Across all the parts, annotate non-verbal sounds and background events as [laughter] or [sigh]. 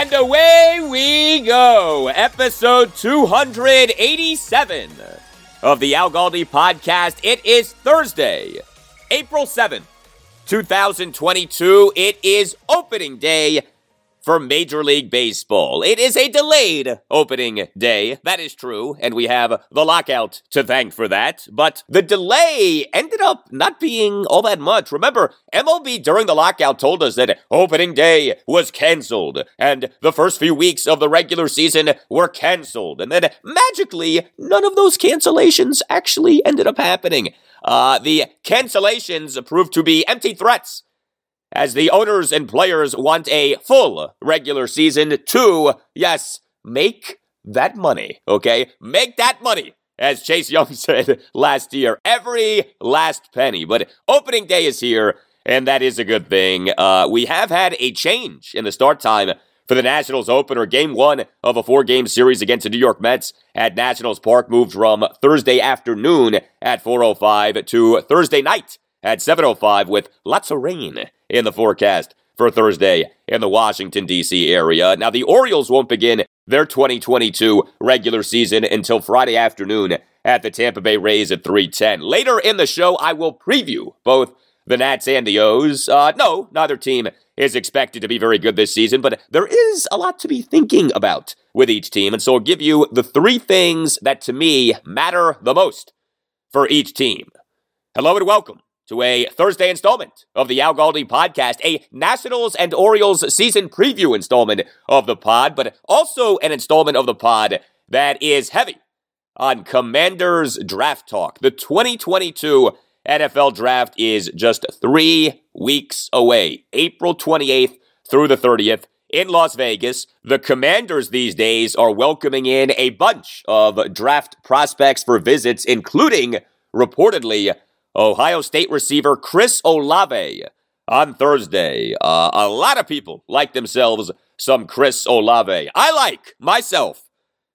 And away we go. Episode 287 of the Al Galdi podcast. It is Thursday, April 7th, 2022. It is opening day for Major League Baseball. It is a delayed opening day. That is true, and we have the lockout to thank for that. But the delay ended up not being all that much. Remember, MLB during the lockout told us that opening day was canceled, and the first few weeks of the regular season were canceled, and then magically, none of those cancellations actually ended up happening. Uh, the cancellations proved to be empty threats as the owners and players want a full regular season to, yes, make that money, okay? Make that money. As Chase Young [laughs] said last year, every last penny. But opening day is here, and that is a good thing. Uh, we have had a change in the start time for the Nationals opener. Game one of a four game series against the New York Mets at Nationals Park moved from Thursday afternoon at 4.05 to Thursday night at 7.05 with lots of rain in the forecast for Thursday in the Washington, D.C. area. Now, the Orioles won't begin their 2022 regular season until Friday afternoon at the Tampa Bay Rays at 310. Later in the show, I will preview both the Nats and the O's. Uh, no, neither team is expected to be very good this season, but there is a lot to be thinking about with each team. And so I'll give you the three things that to me matter the most for each team. Hello and welcome to a Thursday installment of the Al Galdi podcast, a Nationals and Orioles season preview installment of the pod, but also an installment of the pod that is heavy on Commanders draft talk. The 2022 NFL draft is just three weeks away, April 28th through the 30th. In Las Vegas, the commanders these days are welcoming in a bunch of draft prospects for visits, including reportedly Ohio State receiver Chris Olave on Thursday. Uh, a lot of people like themselves some Chris Olave. I like myself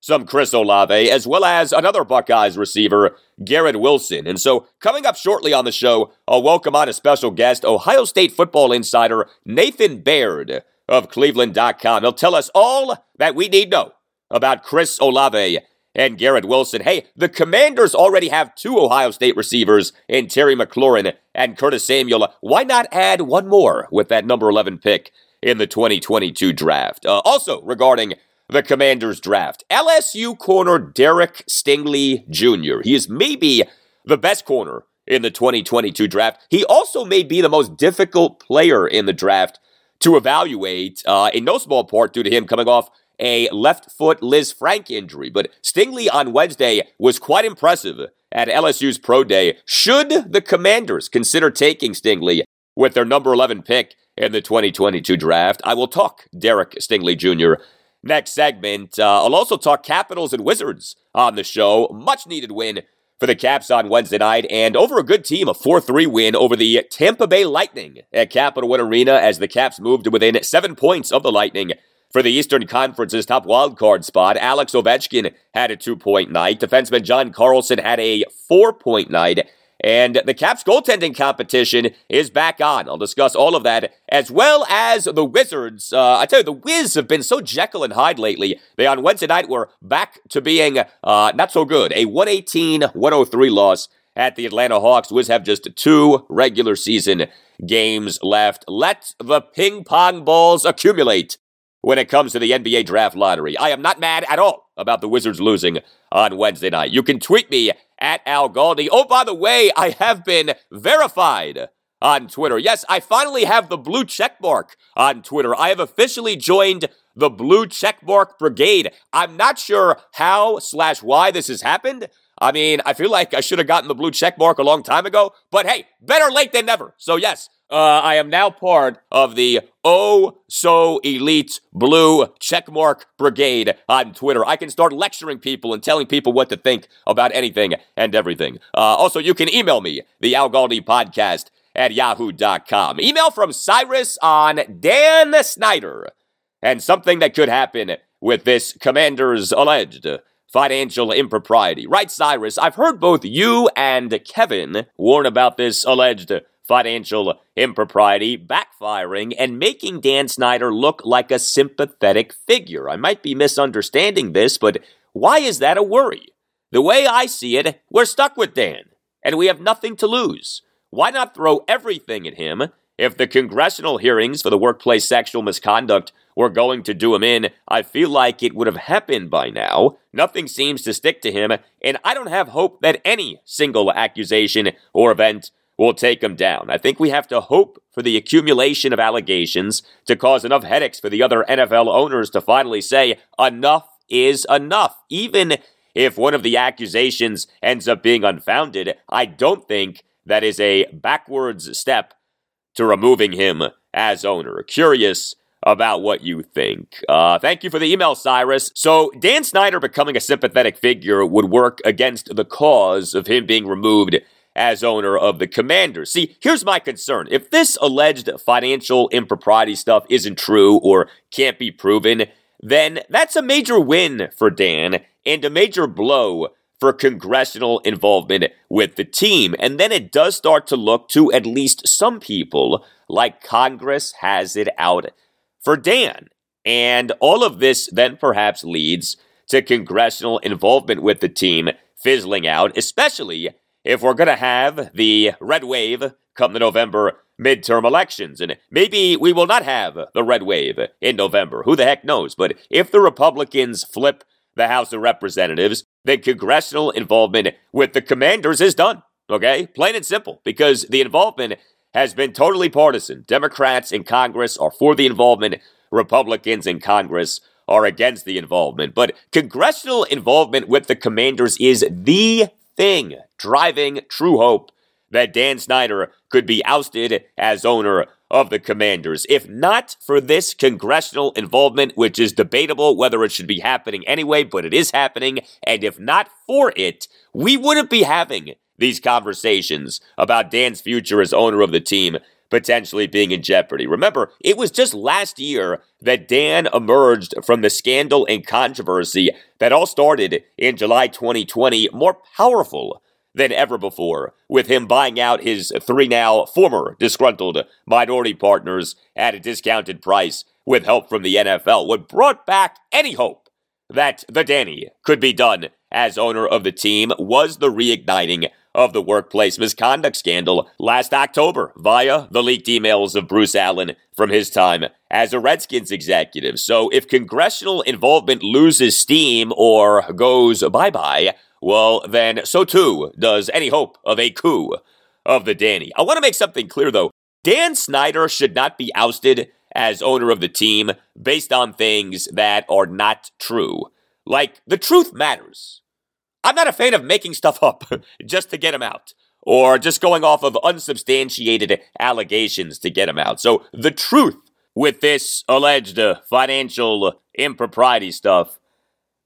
some Chris Olave, as well as another Buckeyes receiver, Garrett Wilson. And so, coming up shortly on the show, I'll welcome on a special guest, Ohio State football insider Nathan Baird of Cleveland.com. He'll tell us all that we need to know about Chris Olave and Garrett Wilson. Hey, the Commanders already have two Ohio State receivers in Terry McLaurin and Curtis Samuel. Why not add one more with that number 11 pick in the 2022 draft? Uh, also, regarding the Commanders draft, LSU corner Derek Stingley Jr. He is maybe the best corner in the 2022 draft. He also may be the most difficult player in the draft to evaluate, uh, in no small part due to him coming off a left foot Lisfranc injury. But Stingley on Wednesday was quite impressive at LSU's Pro Day. Should the Commanders consider taking Stingley with their number 11 pick in the 2022 draft? I will talk Derek Stingley Jr. Next segment, uh, I'll also talk Capitals and Wizards on the show. Much needed win for the Caps on Wednesday night, and over a good team, a 4 3 win over the Tampa Bay Lightning at Capital One Arena as the Caps moved within seven points of the Lightning for the Eastern Conference's top wildcard spot. Alex Ovechkin had a two point night. Defenseman John Carlson had a four point night. And the Caps goaltending competition is back on. I'll discuss all of that, as well as the Wizards. Uh, I tell you, the Wiz have been so Jekyll and Hyde lately. They on Wednesday night were back to being uh, not so good. A 118 103 loss at the Atlanta Hawks. Wiz have just two regular season games left. Let the ping pong balls accumulate when it comes to the NBA draft lottery. I am not mad at all about the Wizards losing on Wednesday night. You can tweet me at Al Galdi. Oh, by the way, I have been verified on Twitter. Yes, I finally have the blue check mark on Twitter. I have officially joined the blue check mark brigade. I'm not sure how slash why this has happened. I mean, I feel like I should have gotten the blue check mark a long time ago, but hey, better late than never. So yes, uh, I am now part of the Oh So Elite Blue Checkmark Brigade on Twitter. I can start lecturing people and telling people what to think about anything and everything. Uh, also, you can email me, the Al Galdi Podcast at yahoo.com. Email from Cyrus on Dan Snyder. And something that could happen with this commander's alleged financial impropriety. Right, Cyrus? I've heard both you and Kevin warn about this alleged financial impropriety backfiring and making Dan Snyder look like a sympathetic figure. I might be misunderstanding this, but why is that a worry? The way I see it, we're stuck with Dan, and we have nothing to lose. Why not throw everything at him? If the congressional hearings for the workplace sexual misconduct were going to do him in, I feel like it would have happened by now. Nothing seems to stick to him, and I don't have hope that any single accusation or event will take him down. I think we have to hope for the accumulation of allegations to cause enough headaches for the other NFL owners to finally say, enough is enough. Even if one of the accusations ends up being unfounded, I don't think that is a backwards step to removing him as owner. Curious about what you think. Uh, thank you for the email, Cyrus. So, Dan Snyder becoming a sympathetic figure would work against the cause of him being removed as owner of the Commanders. See, here's my concern. If this alleged financial impropriety stuff isn't true or can't be proven, then that's a major win for Dan and a major blow for congressional involvement with the team. And then it does start to look to at least some people like Congress has it out for Dan. And all of this then perhaps leads to congressional involvement with the team fizzling out, especially if we're going to have the red wave come the November midterm elections. And maybe we will not have the red wave in November. Who the heck knows? But if the Republicans flip the House of Representatives, then congressional involvement with the commanders is done. Okay? Plain and simple. Because the involvement has been totally partisan. Democrats in Congress are for the involvement, Republicans in Congress are against the involvement. But congressional involvement with the commanders is the thing driving true hope that Dan Snyder could be ousted as owner of the Commanders. If not for this congressional involvement, which is debatable whether it should be happening anyway, but it is happening, and if not for it, we wouldn't be having these conversations about Dan's future as owner of the team potentially being in jeopardy. Remember, it was just last year that Dan emerged from the scandal and controversy that all started in July 2020 more powerful than ever before, with him buying out his three now former disgruntled minority partners at a discounted price with help from the NFL. What brought back any hope that the Danny could be done as owner of the team was the reigniting of the workplace misconduct scandal last October via the leaked emails of Bruce Allen from his time as a Redskins executive. So if congressional involvement loses steam or goes bye bye, well, then so too does any hope of a coup of the Danny. I want to make something clear though. Dan Snyder should not be ousted as owner of the team based on things that are not true. Like, the truth matters. I'm not a fan of making stuff up [laughs] just to get him out or just going off of unsubstantiated allegations to get him out. So the truth with this alleged uh, financial impropriety stuff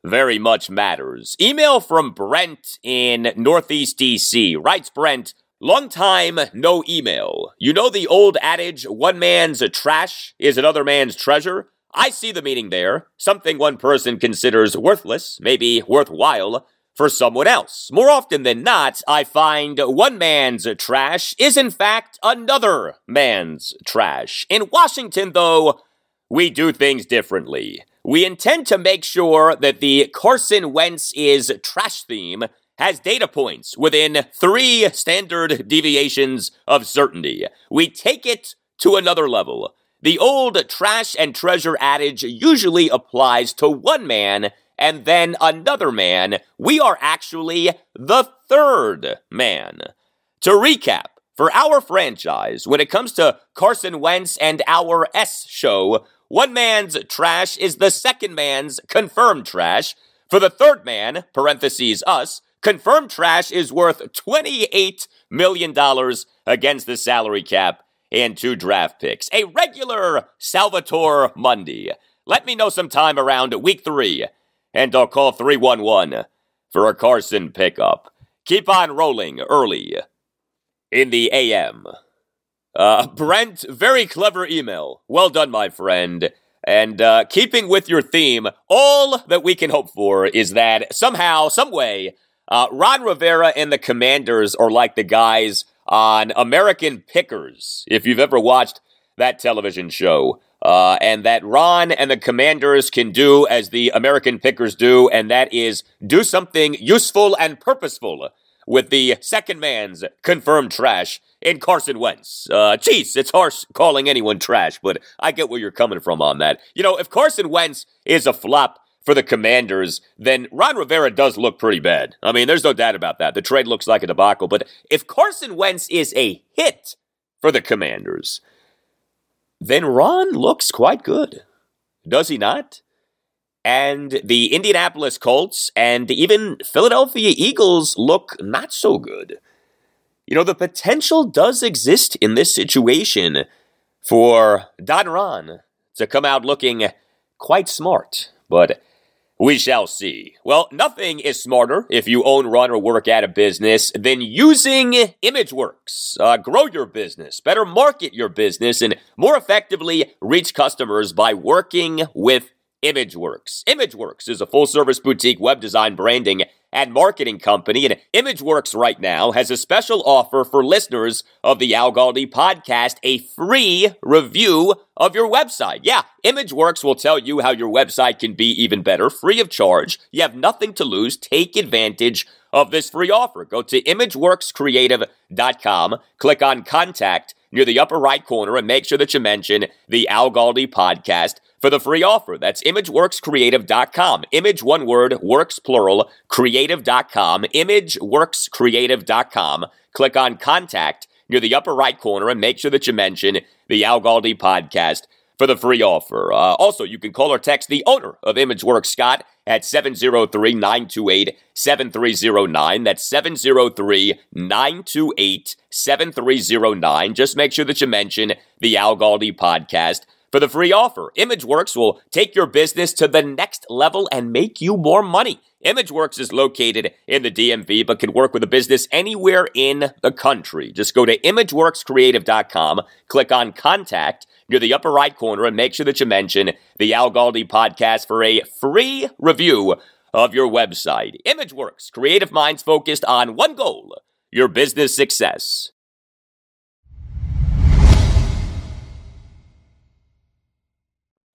very much matters. Email from Brent in Northeast DC. Writes Brent, long time no email. You know the old adage, one man's trash is another man's treasure? I see the meaning there. Something one person considers worthless, maybe worthwhile, for someone else. More often than not, I find one man's trash is in fact another man's trash. In Washington, though, we do things differently. We intend to make sure that the Carson Wentz is trash theme has data points within three standard deviations of certainty. We take it to another level. The old trash and treasure adage usually applies to one man and then another man. We are actually the third man. To recap, for our franchise, when it comes to Carson Wentz and our S show, one man's trash is the second man's confirmed trash. For the third man, parentheses us, confirmed trash is worth $28 million against the salary cap and two draft picks. A regular Salvator Mundi. Let me know sometime around week three, and I'll call 311 for a Carson pickup. Keep on rolling early in the AM. Uh, Brent, very clever email. Well done, my friend. And uh, keeping with your theme, all that we can hope for is that somehow, some way, uh, Ron Rivera and the Commanders are like the guys on American Pickers, if you've ever watched that television show. Uh, and that Ron and the Commanders can do as the American Pickers do, and that is do something useful and purposeful with the second man's confirmed trash in Carson Wentz. Uh, geez, it's harsh calling anyone trash, but I get where you're coming from on that. You know, if Carson Wentz is a flop, for the Commanders, then Ron Rivera does look pretty bad. I mean, there's no doubt about that. The trade looks like a debacle. But if Carson Wentz is a hit for the Commanders, then Ron looks quite good. Does he not? And the Indianapolis Colts and even Philadelphia Eagles look not so good. You know, the potential does exist in this situation for Don Ron to come out looking quite smart. But we shall see. Well, nothing is smarter if you own, run, or work at a business than using ImageWorks. Uh, grow your business, better market your business, and more effectively reach customers by working with ImageWorks. ImageWorks is a full service boutique web design branding and marketing company, and ImageWorks right now has a special offer for listeners of the Al Galdi podcast a free review of your website. Yeah, ImageWorks will tell you how your website can be even better, free of charge. You have nothing to lose. Take advantage of this free offer. Go to imageworkscreative.com, click on contact near the upper right corner, and make sure that you mention the Al Galdi podcast for the free offer. That's imageworkscreative.com. Image one word, works plural, creative.com. Imageworkscreative.com. Click on contact near the upper right corner and make sure that you mention the Al Galdi podcast for the free offer. Uh, also, you can call or text the owner of ImageWorks, Scott, at 703 928 7309. That's 703 928 7309. Just make sure that you mention the Al Galdi podcast for the free offer. ImageWorks will take your business to the next level and make you more money. ImageWorks is located in the DMV but can work with a business anywhere in the country. Just go to imageworkscreative.com, click on contact near the upper right corner, and make sure that you mention the Al Galdi podcast for a free review of your website. ImageWorks, creative minds focused on one goal your business success.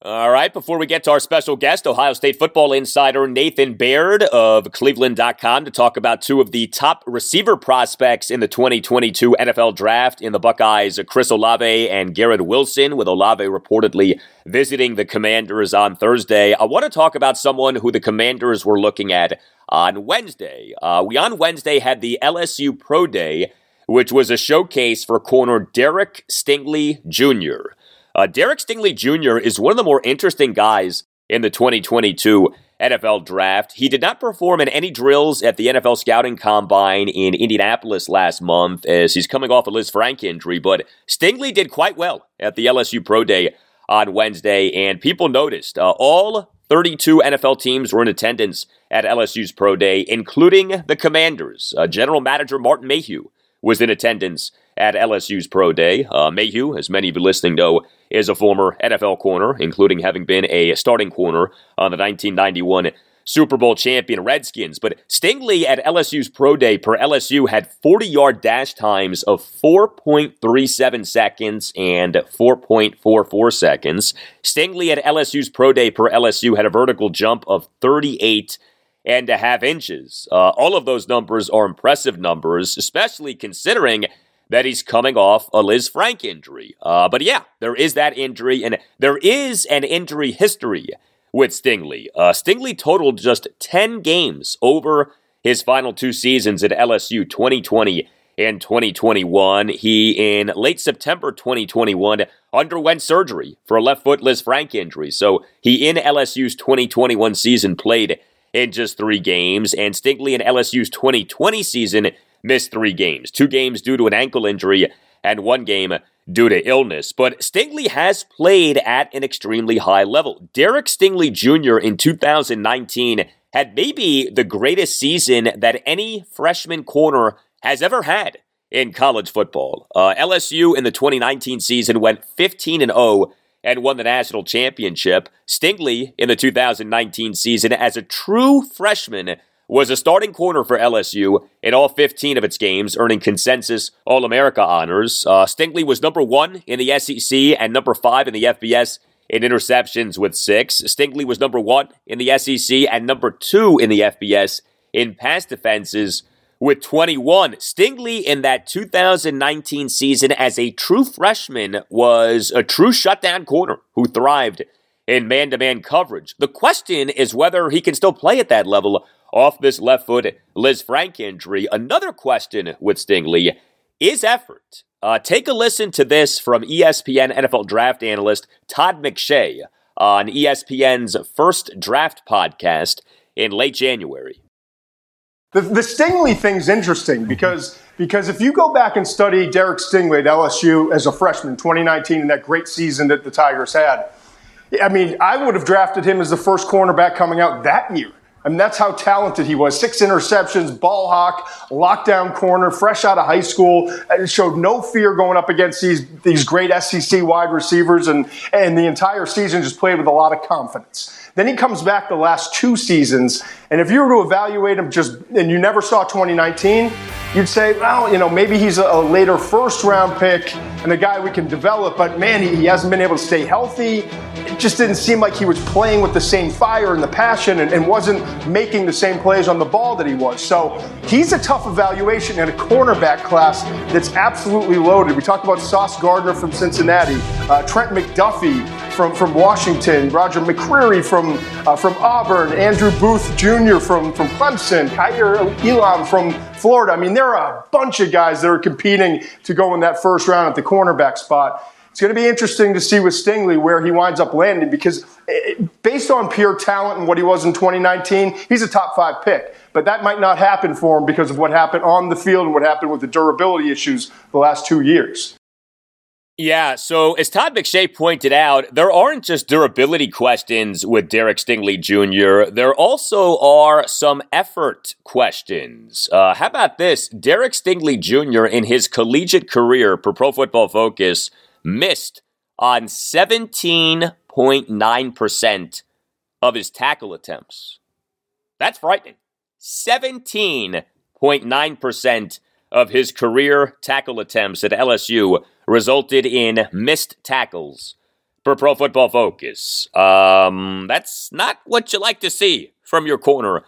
All right, before we get to our special guest, Ohio State football insider Nathan Baird of Cleveland.com to talk about two of the top receiver prospects in the 2022 NFL draft in the Buckeyes, Chris Olave and Garrett Wilson, with Olave reportedly visiting the Commanders on Thursday. I want to talk about someone who the Commanders were looking at on Wednesday. Uh, we on Wednesday had the LSU Pro Day, which was a showcase for corner Derek Stingley Jr. Uh, Derek Stingley Jr. is one of the more interesting guys in the 2022 NFL draft. He did not perform in any drills at the NFL scouting combine in Indianapolis last month as he's coming off a Lisfranc injury, but Stingley did quite well at the LSU Pro Day on Wednesday, and people noticed uh, all 32 NFL teams were in attendance at LSU's Pro Day, including the Commanders. Uh, General Manager Martin Mayhew was in attendance at LSU's Pro Day. Uh, Mayhew, as many of you listening know, is a former NFL corner, including having been a starting corner on the 1991 Super Bowl champion Redskins. But Stingley at LSU's Pro Day per LSU had 40 yard dash times of 4.37 seconds and 4.44 seconds. Stingley at LSU's Pro Day per LSU had a vertical jump of 38 and a half inches. Uh, all of those numbers are impressive numbers, especially considering that he's coming off a Lisfranc injury. Uh, but yeah, there is that injury, and there is an injury history with Stingley. Uh, Stingley totaled just 10 games over his final two seasons at LSU 2020 and 2021. He, in late September 2021, underwent surgery for a left foot Lisfranc injury. So he, in LSU's 2021 season, played in just three games, and Stingley in LSU's 2020 season missed three games two games due to an ankle injury, and one game due to illness, but Stingley has played at an extremely high level. Derek Stingley Jr. in 2019 had maybe the greatest season that any freshman corner has ever had in college football. Uh, LSU in the 2019 season went 15 and 0 and won the national championship. Stingley in the 2019 season as a true freshman was a starting corner for LSU in all 15 of its games, earning consensus All America honors. Uh, Stingley was number one in the SEC and number five in the FBS in interceptions with six. Stingley was number one in the SEC and number two in the FBS in pass defenses with 21. Stingley in that 2019 season as a true freshman was a true shutdown corner who thrived in man to man coverage. The question is whether he can still play at that level off this left foot Lisfranc injury. Another question with Stingley is effort. Uh, take a listen to this from ESPN NFL draft analyst Todd McShay on ESPN's first draft podcast in late January. The, the Stingley thing's interesting because because if you go back and study Derek Stingley at LSU as a freshman, 2019, and that great season that the Tigers had, I mean, I would have drafted him as the first cornerback coming out that year. I mean, that's how talented he was. Six interceptions, ball hawk, lockdown corner, fresh out of high school. And showed no fear going up against these, these great SEC wide receivers, and, and the entire season just played with a lot of confidence. Then he comes back the last two seasons, and if you were to evaluate him just, and you never saw 2019, you'd say, well, you know, maybe he's a, later first round pick and a guy we can develop, but man, he, hasn't been able to stay healthy. It just didn't seem like he was playing with the same fire and the passion and, and wasn't making the same plays on the ball that he was. So he's a tough evaluation in a cornerback class that's absolutely loaded. We talked about Sauce Gardner from Cincinnati, uh, Trent McDuffie from, from Washington, Roger McCreary from, uh, from Auburn, Andrew Booth Jr. from, from Clemson, Kaiir Elam from Florida. I mean, there are a bunch of guys that are competing to go in that first round at the cornerback spot. It's going to be interesting to see with Stingley where he winds up landing because eh, based on pure talent and what he was in 2019, he's a top five pick. But that might not happen for him because of what happened on the field and what happened with the durability issues the last two years. Yeah, so as Todd McShay pointed out, there aren't just durability questions with Derek Stingley Jr., there also are some effort questions. Uh, how about this? Derek Stingley Jr., in his collegiate career per Pro Football Focus, missed on 17.9% of his tackle attempts. That's frightening. 17.9% of his career tackle attempts at LSU resulted in missed tackles per Pro Football Focus. Um, that's not what you like to see from your corner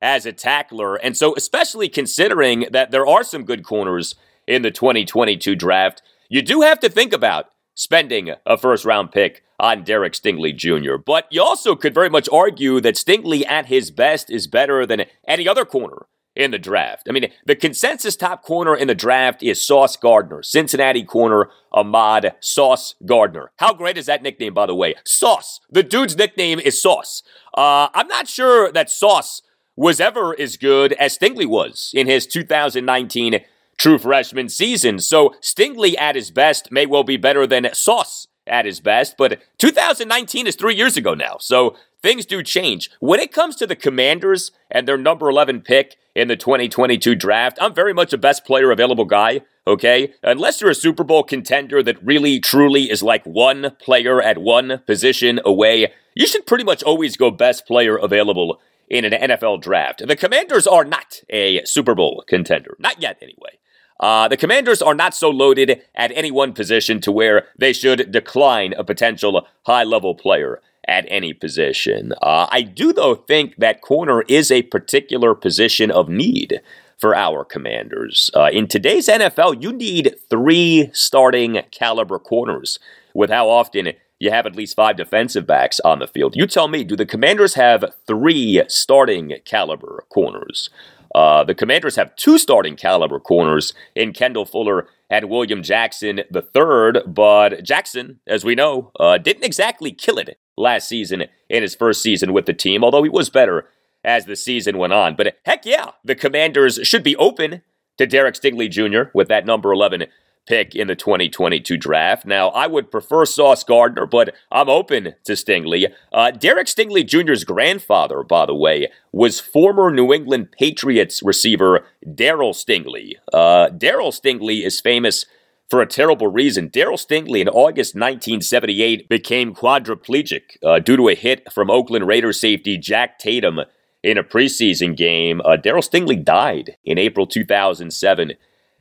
as a tackler. And so, especially considering that there are some good corners in the 2022 draft, you do have to think about spending a first round pick on Derek Stingley Jr. But you also could very much argue that Stingley at his best is better than any other corner in the draft. I mean, the consensus top corner in the draft is Sauce Gardner, Cincinnati corner Ahmad Sauce Gardner. How great is that nickname, by the way? Sauce. The dude's nickname is Sauce. Uh, I'm not sure that Sauce was ever as good as Stingley was in his 2019 true freshman season. So Stingley at his best may well be better than Sauce at his best, but 2019 is three years ago now. So things do change. When it comes to the Commanders and their number 11 pick in the 2022 draft, I'm very much a best player available guy, okay? Unless you're a Super Bowl contender that really, truly is like one player at one position away, you should pretty much always go best player available in an NFL draft. The Commanders are not a Super Bowl contender. Not yet, anyway. Uh, the Commanders are not so loaded at any one position to where they should decline a potential high level player at any position. Uh, I do, though, think that corner is a particular position of need for our commanders. Uh, in today's NFL, you need three starting caliber corners with how often you have at least five defensive backs on the field. You tell me, do the commanders have three starting caliber corners? Uh, the Commanders have two starting caliber corners in Kendall Fuller and William Jackson third, but Jackson, as we know, uh, didn't exactly kill it last season in his first season with the team, although he was better as the season went on. But heck yeah, the Commanders should be open to Derek Stingley Jr. with that number 11 pick in the 2022 draft. Now, I would prefer Sauce Gardner, but I'm open to Stingley. Uh, Derek Stingley Jr.'s grandfather, by the way, was former New England Patriots receiver Darryl Stingley. Uh, Darryl Stingley is famous for a terrible reason. Darryl Stingley in August 1978 became quadriplegic uh, due to a hit from Oakland Raiders safety Jack Tatum in a preseason game. Uh, Darryl Stingley died in April 2007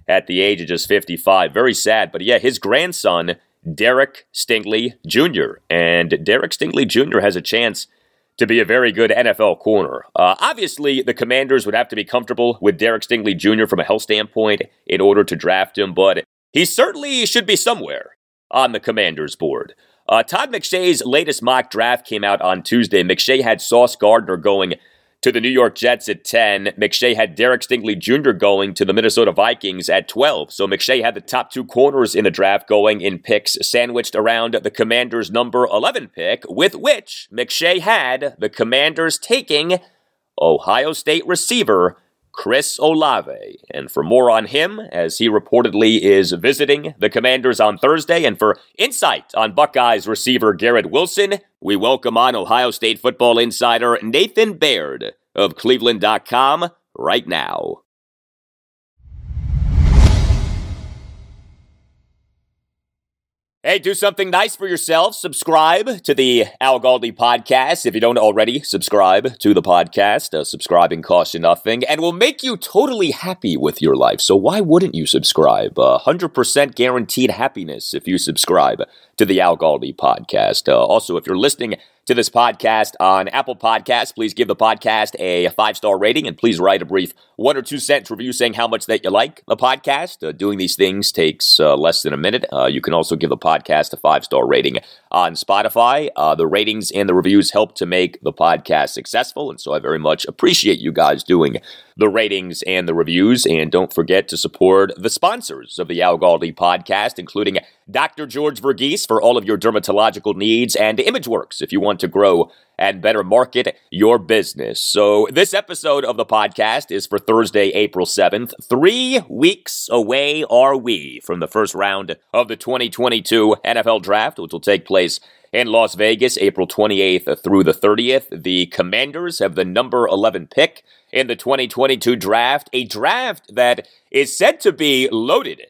at the age of just 55. Very sad. But yeah, his grandson, Derek Stingley Jr., and Derek Stingley Jr. has a chance to be a very good NFL corner. Uh, obviously, the Commanders would have to be comfortable with Derek Stingley Jr. from a health standpoint in order to draft him, but he certainly should be somewhere on the Commanders board. Uh, Todd McShay's latest mock draft came out on Tuesday. McShay had Sauce Gardner going to the New York Jets at 10. McShay had Derek Stingley Jr. going to the Minnesota Vikings at 12. So McShay had the top two corners in the draft going in picks sandwiched around the Commanders' number 11 pick, with which McShay had the Commanders taking Ohio State receiver Chris Olave. And for more on him, as he reportedly is visiting the Commanders on Thursday, and for insight on Buckeyes receiver Garrett Wilson, we welcome on Ohio State football insider Nathan Baird of Cleveland.com right now. Hey, do something nice for yourself. Subscribe to the Al Galdi podcast. If you don't already subscribe to the podcast, uh, subscribing costs you nothing and will make you totally happy with your life. So why wouldn't you subscribe? Uh, 100% guaranteed happiness if you subscribe to the Al Galdi podcast. Uh, also, if you're listening to this podcast on Apple Podcasts. Please give the podcast a five star rating and please write a brief one or two sentence review saying how much that you like the podcast. Uh, doing these things takes uh, less than a minute. Uh, you can also give the podcast a five star rating on Spotify. Uh, the ratings and the reviews help to make the podcast successful, and so I very much appreciate you guys doing the ratings and the reviews. And don't forget to support the sponsors of the Al Galdi podcast, including Dr. George Verghese for all of your dermatological needs and ImageWorks if you want to grow and better market your business. So, this episode of the podcast is for Thursday, April 7th. Three weeks away are we from the first round of the 2022 NFL Draft, which will take place in Las Vegas, April 28th through the 30th. The Commanders have the number 11 pick in the 2022 draft, a draft that is said to be loaded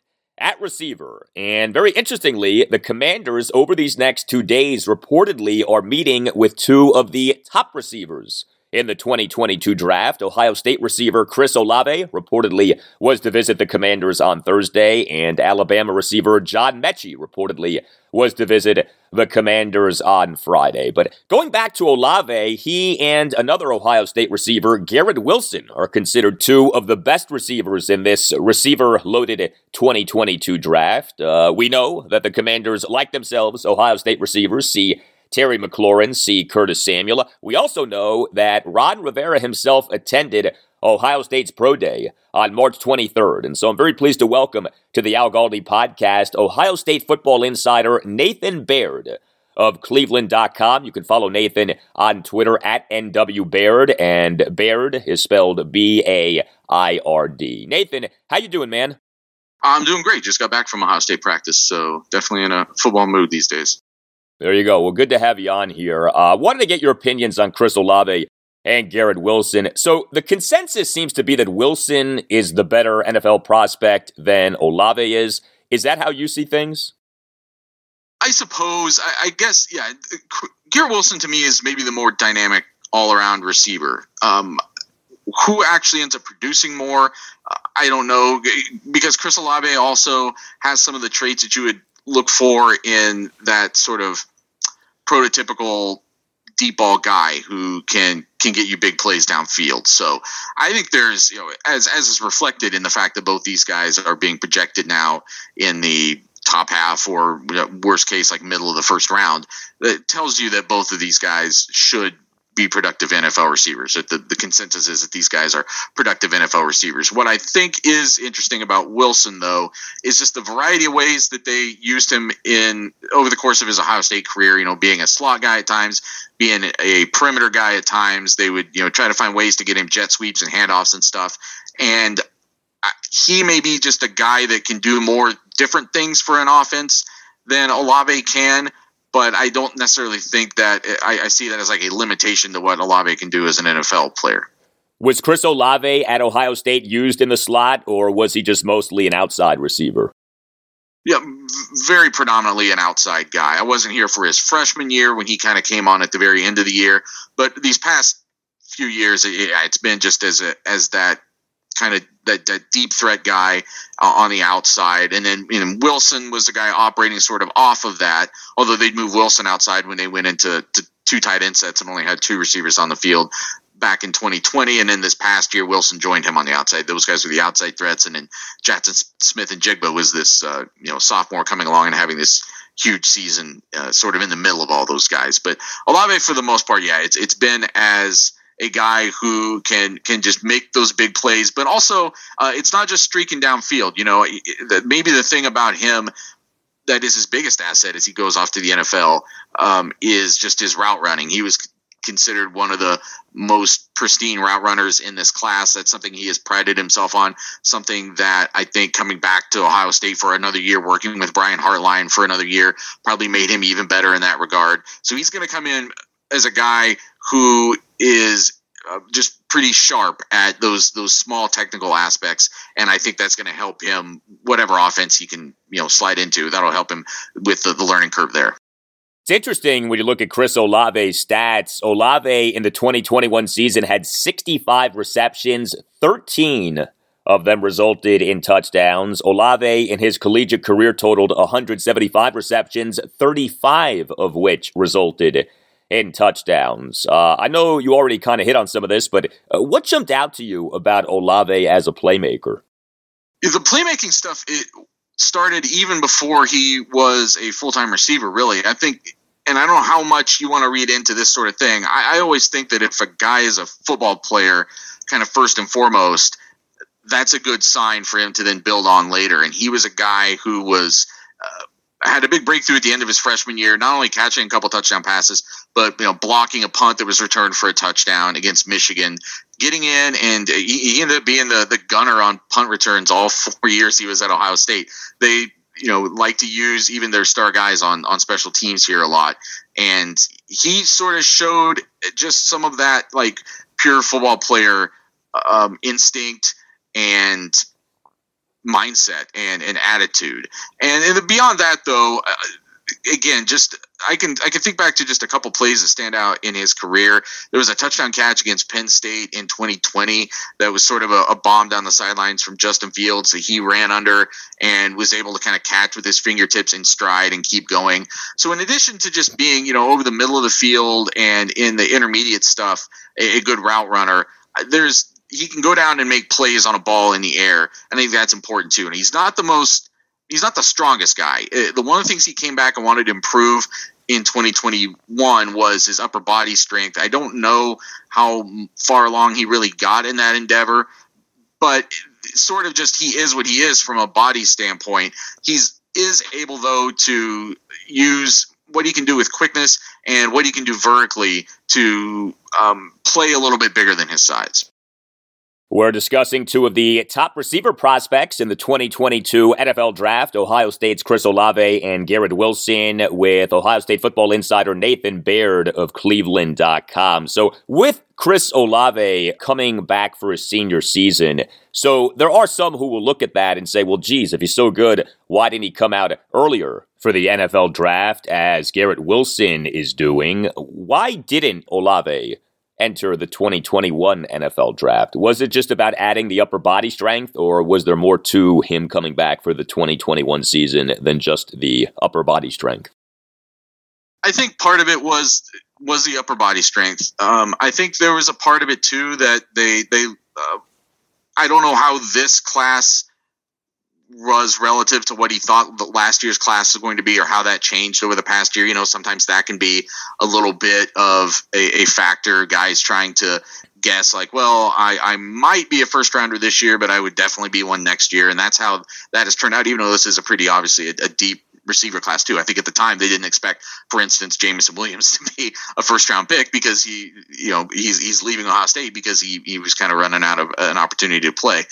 at receiver. And very interestingly, the Commanders over these next two days reportedly are meeting with two of the top receivers in the 2022 draft. Ohio State receiver Chris Olave reportedly was to visit the Commanders on Thursday, and Alabama receiver John Metchie reportedly was to visit the Commanders on Friday. But going back to Olave, he and another Ohio State receiver, Garrett Wilson, are considered two of the best receivers in this receiver loaded 2022 draft. Uh, we know that the Commanders like themselves Ohio State receivers. See Terry McLaurin, see Curtis Samuel. We also know that Ron Rivera himself attended Ohio State's Pro Day on March 23rd. And so I'm very pleased to welcome to the Al Galdi podcast Ohio State football insider Nathan Baird of Cleveland.com. You can follow Nathan on Twitter at NW Baird, and Baird is spelled B A I R D. Nathan, how you doing, man? I'm doing great. Just got back from Ohio State practice, so definitely in a football mood these days. There you go. Well, good to have you on here. Uh, wanted to get your opinions on Chris Olave and Garrett Wilson. So the consensus seems to be that Wilson is the better NFL prospect than Olave is. Is that how you see things? I suppose. I, I guess, yeah. Garrett Wilson to me is maybe the more dynamic all around receiver. Um, who actually ends up producing more, I don't know. Because Chris Olave also has some of the traits that you would look for in that sort of prototypical deep ball guy who can can get you big plays downfield. So I think there's you know as as is reflected in the fact that both these guys are being projected now in the top half or worst case like middle of the first round that tells you that both of these guys should be productive NFL receivers. The, the consensus is that these guys are productive NFL receivers. What I think is interesting about Wilson, though, is just the variety of ways that they used him in over the course of his Ohio State career. You know, being a slot guy at times, being a perimeter guy at times. They would you know try to find ways to get him jet sweeps and handoffs and stuff. And uh, he may be just a guy that can do more different things for an offense than Olave can but I don't necessarily think that I, I, see that as like a limitation to what Olave can do as an NFL player. Was Chris Olave at Ohio State used in the slot, or was he just mostly an outside receiver? Yeah, very predominantly an outside guy. I wasn't here for his freshman year when he kind of came on at the very end of the year, but these past few years, it's been just as a, as that kind of that, that, deep threat guy uh, on the outside. And then you know, Wilson was the guy operating sort of off of that, although they'd move Wilson outside when they went into two tight end sets and only had two receivers on the field back in 2020. And then this past year, Wilson joined him on the outside. Those guys were the outside threats. And then Jaxon Smith-Njigba was this, uh, you know, sophomore coming along and having this huge season uh, sort of in the middle of all those guys. But Olave, for the most part, yeah, it's, it's been as – a guy who can can just make those big plays, but also uh, it's not just streaking downfield. You know, maybe the thing about him that is his biggest asset as he goes off to the NFL um, is just his route running. He was considered one of the most pristine route runners in this class. That's something he has prided himself on. Something that I think coming back to Ohio State for another year, working with Brian Hartline for another year, probably made him even better in that regard. So he's going to come in as a guy who is uh, just pretty sharp at those those small technical aspects, and I think that's going to help him whatever offense he can you know slide into. That'll help him with the, the learning curve there. It's interesting when you look at Chris Olave's stats. Olave in the 2021 season had 65 receptions, 13 of them resulted in touchdowns. Olave in his collegiate career totaled 175 receptions, 35 of which resulted in touchdowns. Uh, I know you already kind of hit on some of this, but uh, what jumped out to you about Olave as a playmaker? The playmaking stuff it started even before he was a full time receiver. Really, I think, and I don't know how much you want to read into this sort of thing. I, I always think that if a guy is a football player, kind of first and foremost, that's a good sign for him to then build on later. And he was a guy who was. Uh, had a big breakthrough at the end of his freshman year, not only catching a couple touchdown passes, but you know blocking a punt that was returned for a touchdown against Michigan, getting in, and he, he ended up being the the gunner on punt returns all [laughs] four years he was at Ohio State. They you know like to use even their star guys on on special teams here a lot, and he sort of showed just some of that like pure football player um, instinct and mindset and, and attitude. And, and beyond that, though, uh, again, just I can I can think back to just a couple plays that stand out in his career. There was a touchdown catch against Penn State in 2020 that was sort of a, a bomb down the sidelines from Justin Fields that he ran under and was able to kind of catch with his fingertips in stride and keep going. So in addition to just being you know over the middle of the field and in the intermediate stuff, a, a good route runner, there's he can go down and make plays on a ball in the air. I think that's important too. And he's not the most he's not the strongest guy. Uh, the one of the things he came back and wanted to improve in 2021 was his upper body strength. I don't know how far along he really got in that endeavor, but sort of just he is what he is from a body standpoint. He's is able though to use what he can do with quickness and what he can do vertically to um, play a little bit bigger than his size. We're discussing two of the top receiver prospects in the 2022 NFL Draft Ohio State's Chris Olave and Garrett Wilson, with Ohio State football insider Nathan Baird of Cleveland.com. So, with Chris Olave coming back for his senior season, so there are some who will look at that and say, well, geez, if he's so good, why didn't he come out earlier for the NFL Draft as Garrett Wilson is doing? Why didn't Olave? Enter the 2021 NFL draft? Was it just about adding the upper body strength, or was there more to him coming back for the 2021 season than just the upper body strength? I think part of it was was the upper body strength. Um, I think there was a part of it too that they they uh, I don't know how this class was relative to what he thought the last year's class was going to be or how that changed over the past year. You know, sometimes that can be a little bit of a, a factor. Guys trying to guess like, well, I, I might be a first rounder this year, but I would definitely be one next year. And that's how that has turned out, even though this is a pretty obviously a, a deep receiver class too. I think at the time they didn't expect, for instance, Jameson Williams [laughs] to be a first round pick because he, you know, he's he's leaving Ohio State because he he was kind of running out of an opportunity to play.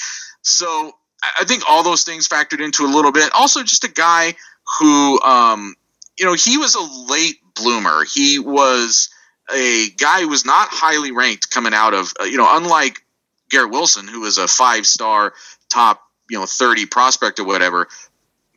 So I think all those things factored into a little bit. Also, just a guy who, um, you know, he was a late bloomer. He was a guy who was not highly ranked coming out of, uh, you know, unlike Garrett Wilson, who was a five star top, you know, 30 prospect or whatever.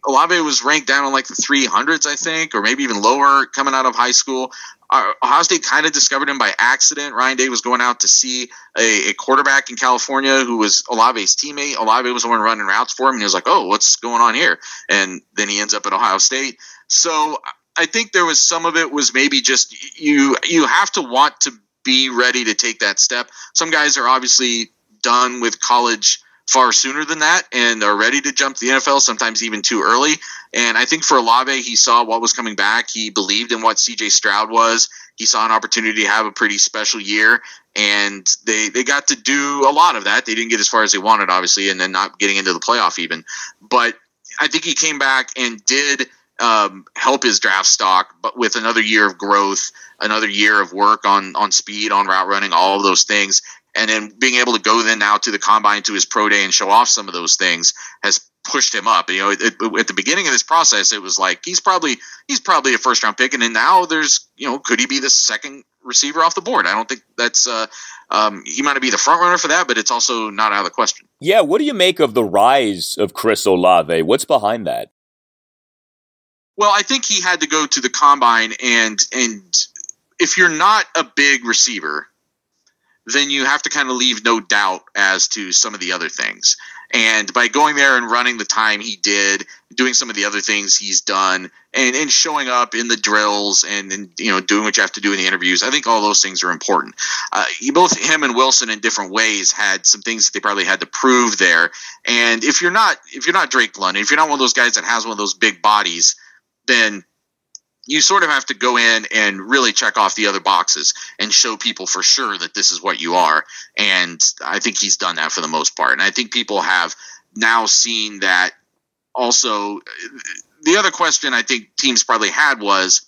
Olave was ranked down in like the 300s, I think, or maybe even lower coming out of high school. Ohio State kind of discovered him by accident. Ryan Day was going out to see a, a, quarterback in California who was Olave's teammate. Olave was the one running routes for him, and he was like, "Oh, what's going on here?" And then he ends up at Ohio State. So I think there was some of it was maybe just you you have to want to be ready to take that step. Some guys are obviously done with college far sooner than that and are ready to jump to the NFL, sometimes even too early. And I think for Olave, he saw what was coming back. He believed in what CJ Stroud was. He saw an opportunity to have a pretty special year, and they they got to do a lot of that. They didn't get as far as they wanted, obviously, and then not getting into the playoff even. But I think he came back and did um, help his draft stock, but with another year of growth, another year of work on on speed, on route running, all of those things, and then being able to go then now to the combine to his pro day and show off some of those things has pushed him up. You know, it, it, at the beginning of this process, it was like he's probably he's probably a first round pick, and then now there's you know could he be the second receiver off the board? I don't think that's uh, um, he might be the front runner for that, but it's also not out of the question. Yeah, what do you make of the rise of Chris Olave? What's behind that? Well, I think he had to go to the combine and and if you're not a big receiver then you have to kind of leave no doubt as to some of the other things. And by going there and running the time he did, doing some of the other things he's done, and, and showing up in the drills and, and you know doing what you have to do in the interviews, I think all those things are important. Uh, he, both him and Wilson in different ways had some things that they probably had to prove there. And if you're not if you're not Drake London, if you're not one of those guys that has one of those big bodies, then you sort of have to go in and really check off the other boxes and show people for sure that this is what you are. And I think he's done that for the most part. And I think people have now seen that also. Uh, the other question I think teams probably had was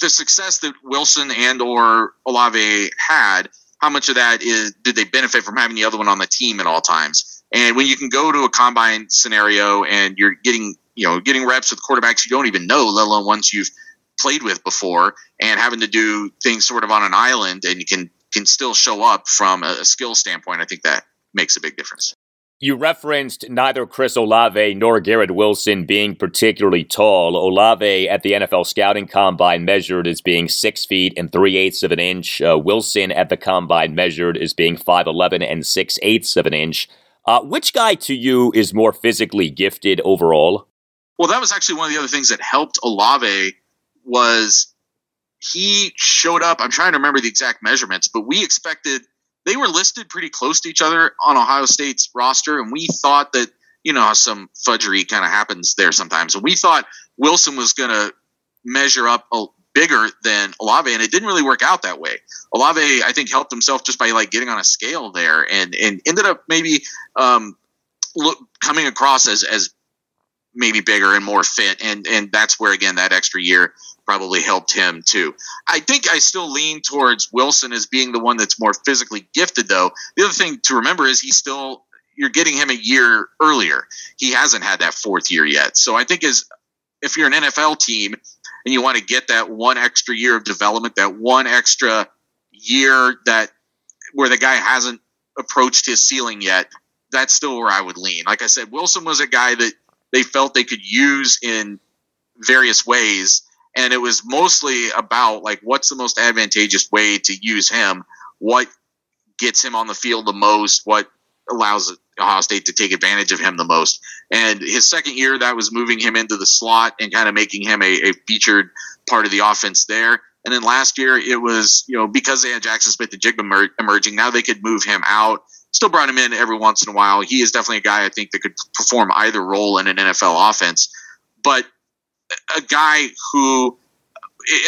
the success that Wilson and or Olave had. How much of that is did they benefit from having the other one on the team at all times? And when you can go to a combine scenario and you're getting you know, getting reps with quarterbacks you don't even know, let alone ones you've played with before, and having to do things sort of on an island, and you can can still show up from a skill standpoint. I think that makes a big difference. You referenced neither Chris Olave nor Garrett Wilson being particularly tall. Olave at the NFL scouting combine measured as being six feet and three eighths of an inch. Uh, Wilson at the combine measured as being five eleven and six eighths of an inch. Uh, which guy to you is more physically gifted overall? Well, that was actually one of the other things that helped Olave was he showed up. I'm trying to remember the exact measurements, but we expected they were listed pretty close to each other on Ohio State's roster, and we thought that you know some fudgery kind of happens there sometimes. And we thought Wilson was going to measure up a, bigger than Olave, and it didn't really work out that way. Olave, I think, helped himself just by like getting on a scale there, and and ended up maybe um, look coming across as as maybe bigger and more fit, and and that's where again that extra year probably helped him too. I think I still lean towards Wilson as being the one that's more physically gifted, though. The other thing to remember is he's still you're getting him a year earlier. He hasn't had that fourth year yet, so I think as if you're an NFL team and you want to get that one extra year of development, that one extra year that where the guy hasn't approached his ceiling yet, that's still where I would lean. Like I said, Wilson was a guy that they felt they could use in various ways. And it was mostly about like what's the most advantageous way to use him? What gets him on the field the most? What allows ohio state to take advantage of him the most? And his second year that was moving him into the slot and kind of making him a, a featured part of the offense there and then last year it was you know because they had Jaxon Smith-Njigba emerging now they could move him out. Still brought him in every once in a while. He is definitely a guy i think that could perform either role in an nfl offense. But a guy who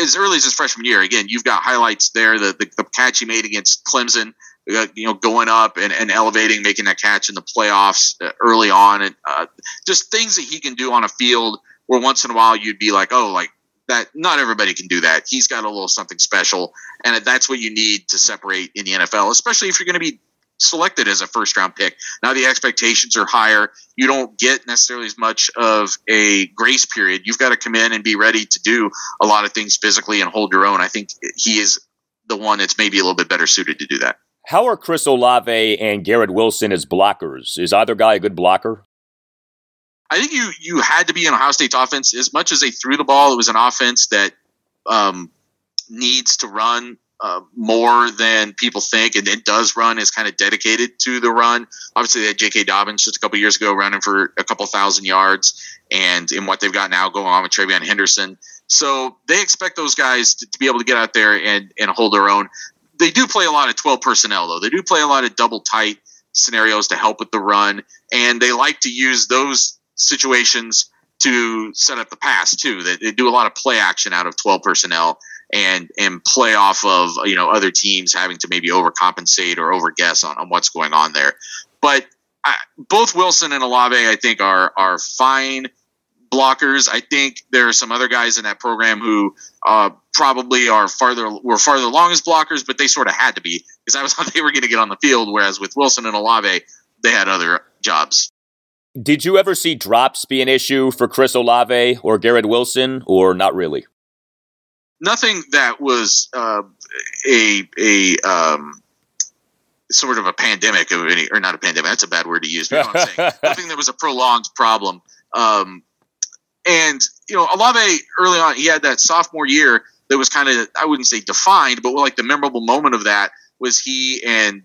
as early as his freshman year, again, you've got highlights there. The, the, the catch he made against Clemson, uh, you know, going up and, and elevating, making that catch in the playoffs uh, early on, and uh, just things that he can do on a field where once in a while you'd be like, oh, like that. Not everybody can do that. He's got a little something special, and that's what you need to separate in the NFL, especially if you're going to be selected as a first round pick. Now the expectations are higher. You don't get necessarily as much of a grace period. You've got to come in and be ready to do a lot of things physically and hold your own. I think he is the one that's maybe a little bit better suited to do that. How are Chris Olave and Garrett Wilson as blockers? Is either guy a good blocker? I think you you had to be in Ohio State's offense as much as they threw the ball. It was an offense that um, needs to run uh, more than people think, and it does run is kind of dedicated to the run. Obviously, they had J.K. Dobbins just a couple years ago running for a couple thousand yards, and in what they've got now going on with TreVeyon Henderson. So they expect those guys to, to be able to get out there and, and hold their own. They do play a lot of 12 personnel, though. They do play a lot of double tight scenarios to help with the run, and they like to use those situations to set up the pass, too. They, they do a lot of play action out of 12 personnel and and play off of you know other teams having to maybe overcompensate or overguess on, on what's going on there. But I, both Wilson and Olave, I think, are are fine blockers. I think there are some other guys in that program who uh, probably are farther were farther along as blockers, but they sort of had to be because I was thought [laughs] they were going to get on the field. Whereas with Wilson and Olave, they had other jobs. Did you ever see drops be an issue for Chris Olave or Garrett Wilson, or not really? nothing that was uh, a a um, sort of a pandemic of any, or not a pandemic. That's a bad word to use. But I'm saying [laughs] nothing that was a prolonged problem. Um, and you know, Olave early on, he had that sophomore year that was kind of I wouldn't say defined, but like the memorable moment of that was he and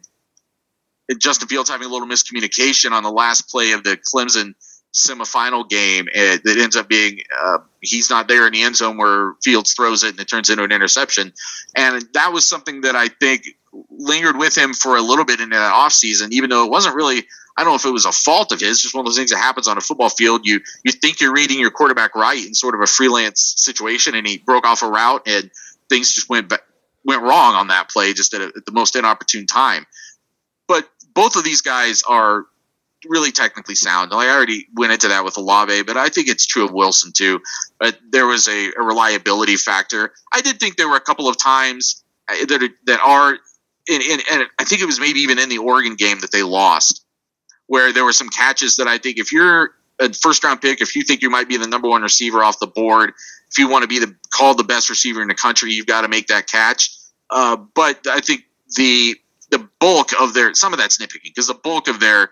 Justin Fields having a little miscommunication on the last play of the Clemson semifinal game that ends up being uh, he's not there in the end zone where Fields throws it and it turns into an interception. And that was something that I think lingered with him for a little bit in that offseason, even though it wasn't really I don't know if it was a fault of his, just one of those things that happens on a football field. You you think you're reading your quarterback right in sort of a freelance situation, and he broke off a route, and things just went went wrong on that play, just at, a, at the most inopportune time. But both of these guys are really technically sound. I already went into that with Olave, but I think it's true of Wilson too. There was a, a reliability factor. I did think there were a couple of times uh, that are, that are, in, in, and I think it was maybe even in the Oregon game that they lost, where there were some catches that I think if you're a first round pick, if you think you might be the number one receiver off the board, if you want to be the called the best receiver in the country, you've got to make that catch. Uh, but I think the the bulk of their some of that's nitpicking because the bulk of their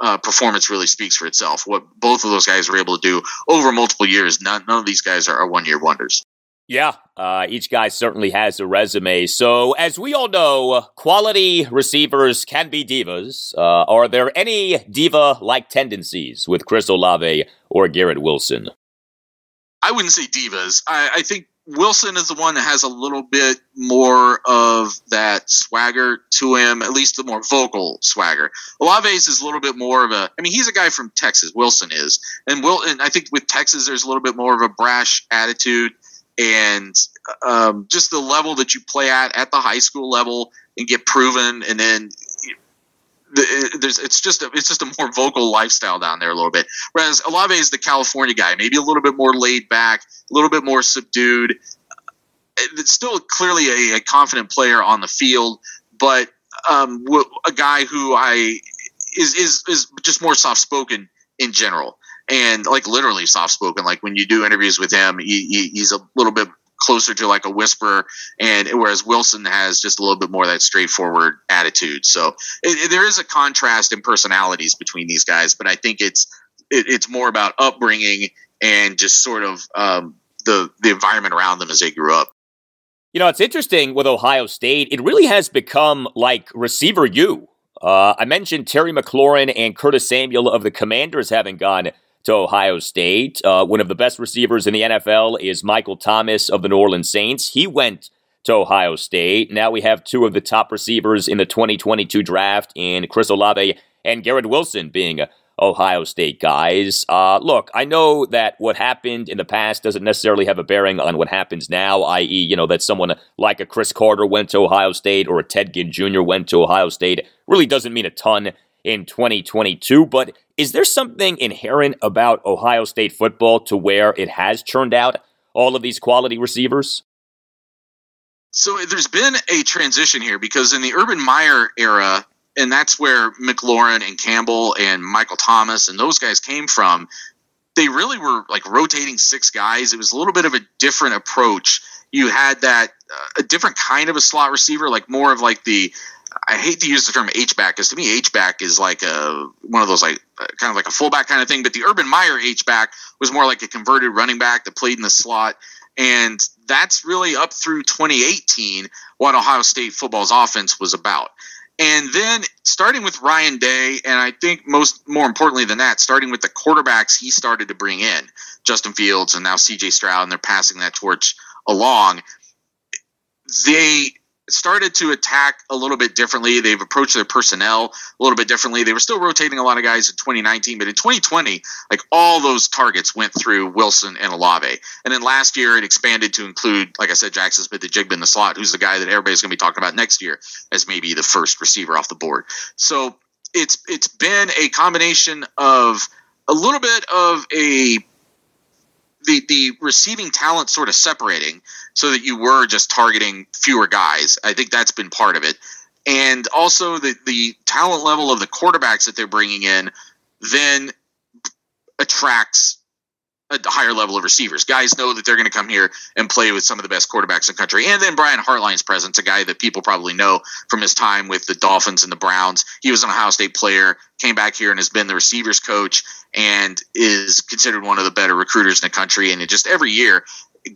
uh, performance really speaks for itself. What both of those guys were able to do over multiple years. None, none of these guys are, are one year wonders. Yeah, uh, each guy certainly has a resume. So, as we all know, quality receivers can be divas. Uh, are there any diva like tendencies with Chris Olave or Garrett Wilson? I wouldn't say divas. I, I think Wilson is the one that has a little bit more of that swagger to him, at least the more vocal swagger. Olave's is a little bit more of a. I mean, he's a guy from Texas. Wilson is, and Will, and I think with Texas, there's a little bit more of a brash attitude, and um, just the level that you play at at the high school level and get proven, and then there's it's just a, it's just a more vocal lifestyle down there a little bit. Whereas Olave is the California guy, maybe a little bit more laid back, a little bit more subdued. It's still clearly a, a confident player on the field, but um, a guy who I is is is just more soft spoken in general, and like literally soft spoken. Like when you do interviews with him, he, he, he's a little bit closer to like a whisper, and whereas Wilson has just a little bit more of that straightforward attitude. So it, it, there is a contrast in personalities between these guys, but I think it's it, it's more about upbringing and just sort of um, the the environment around them as they grew up. You know, it's interesting with Ohio State. It really has become like receiver U. Uh, I mentioned Terry McLaurin and Curtis Samuel of the Commanders having gone to Ohio State. Uh, one of the best receivers in the NFL is Michael Thomas of the New Orleans Saints. He went to Ohio State. Now we have two of the top receivers in the 2022 draft in Chris Olave and Garrett Wilson being Ohio State guys. Uh, look, I know that what happened in the past doesn't necessarily have a bearing on what happens now, i.e., you know, that someone like a Cris Carter went to Ohio State or a Ted Ginn Jr. went to Ohio State. Really doesn't mean a ton in 2022. But is there something inherent about Ohio State football to where it has churned out all of these quality receivers? So there's been a transition here because in the Urban Meyer era, and that's where McLaurin and Campbell and Michael Thomas and those guys came from. They really were like rotating six guys. It was a little bit of a different approach. You had that uh, a different kind of a slot receiver, like more of like the I hate to use the term H back because to me H back is like a one of those like kind of like a fullback kind of thing. But the Urban Meyer H back was more like a converted running back that played in the slot, and that's really up through 2018 what Ohio State football's offense was about. And then starting with Ryan Day, and I think most more importantly than that, starting with the quarterbacks he started to bring in, Justin Fields and now CJ Stroud, and they're passing that torch along. They started to attack a little bit differently. They've approached their personnel a little bit differently. They were still rotating a lot of guys in 2019, but in 2020, like all those targets went through Wilson and Olave. And then last year, it expanded to include, like I said, Jaxon Smith-Njigba in the slot, who's the guy that everybody's going to be talking about next year as maybe the first receiver off the board. So it's it's been a combination of a little bit of a the the receiving talent sort of separating so that you were just targeting fewer guys. I think that's been part of it. And also the the talent level of the quarterbacks that they're bringing in then attracts a higher level of receivers. Guys know that they're going to come here and play with some of the best quarterbacks in the country. And then Brian Hartline's presence, a guy that people probably know from his time with the Dolphins and the Browns. He was an Ohio State player, came back here and has been the receivers coach and is considered one of the better recruiters in the country. And it just every year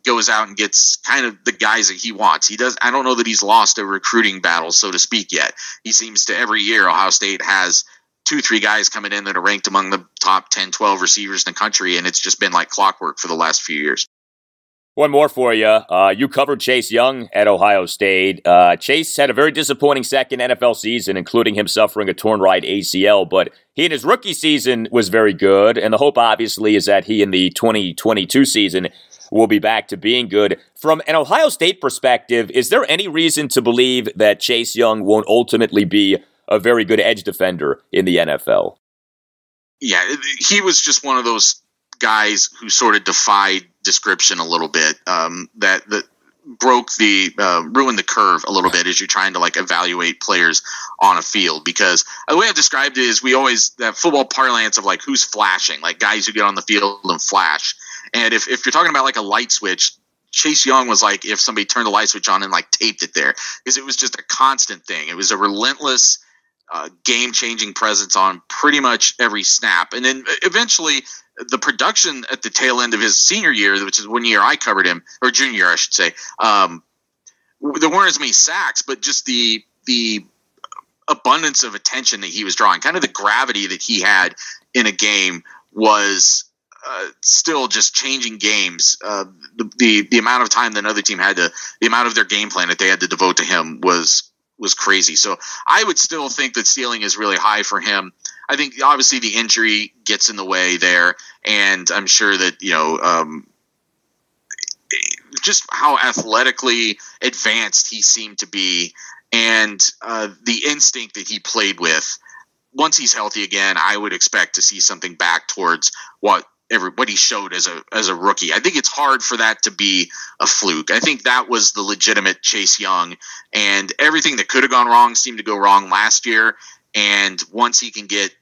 goes out and gets kind of the guys that he wants. He does. I don't know that he's lost a recruiting battle, so to speak, yet. He seems to every year Ohio State has two, three guys coming in that are ranked among the top 10, 12 receivers in the country, and it's just been like clockwork for the last few years. One more for you. Uh, you covered Chase Young at Ohio State. Uh, Chase had a very disappointing second NFL season, including him suffering a torn right ACL, but he in his rookie season was very good. And the hope, obviously, is that he in the 2022 season will be back to being good. From an Ohio State perspective, is there any reason to believe that Chase Young won't ultimately be a very good edge defender in the NFL. Yeah, he was just one of those guys who sort of defied description a little bit. Um, that that broke the uh, ruined the curve a little bit as you're trying to like evaluate players on a field because the way I've described it is we always that football parlance of like who's flashing like guys who get on the field and flash and if, if you're talking about like a light switch Chase Young was like if somebody turned the light switch on and like taped it there because it was just a constant thing it was a relentless uh, game changing presence on pretty much every snap. And then eventually, the production at the tail end of his senior year, which is one year I covered him, or junior year, I should say, um, there weren't as many sacks, but just the the abundance of attention that he was drawing, kind of the gravity that he had in a game was uh, still just changing games. Uh, the, the, the amount of time that another team had to, the amount of their game plan that they had to devote to him was was crazy. So I would still think that ceiling is really high for him. I think obviously the injury gets in the way there, and I'm sure that you know um, just how athletically advanced he seemed to be, and uh, the instinct that he played with. once he's healthy again, I would expect to see something back towards what everybody showed as a as a rookie. I think it's hard for that to be a fluke. I think that was the legitimate Chase Young, and everything that could have gone wrong seemed to go wrong last year. And once he can get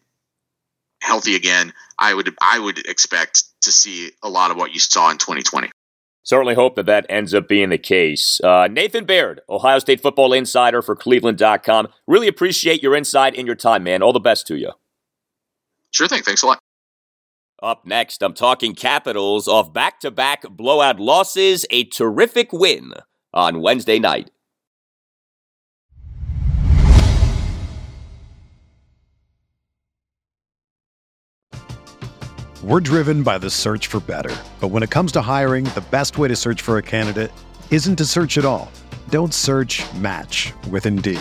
healthy again, I would I would expect to see a lot of what you saw in 2020. Certainly hope that that ends up being the case. Uh, Nathan Baird, Ohio State football insider for Cleveland.com. Really appreciate your insight and your time, man. All the best to you. Sure thing. Thanks a lot. Up next, I'm talking Capitals off back to back blowout losses, a terrific win on Wednesday night. We're driven by the search for better. But when it comes to hiring, the best way to search for a candidate isn't to search at all. Don't search match with Indeed.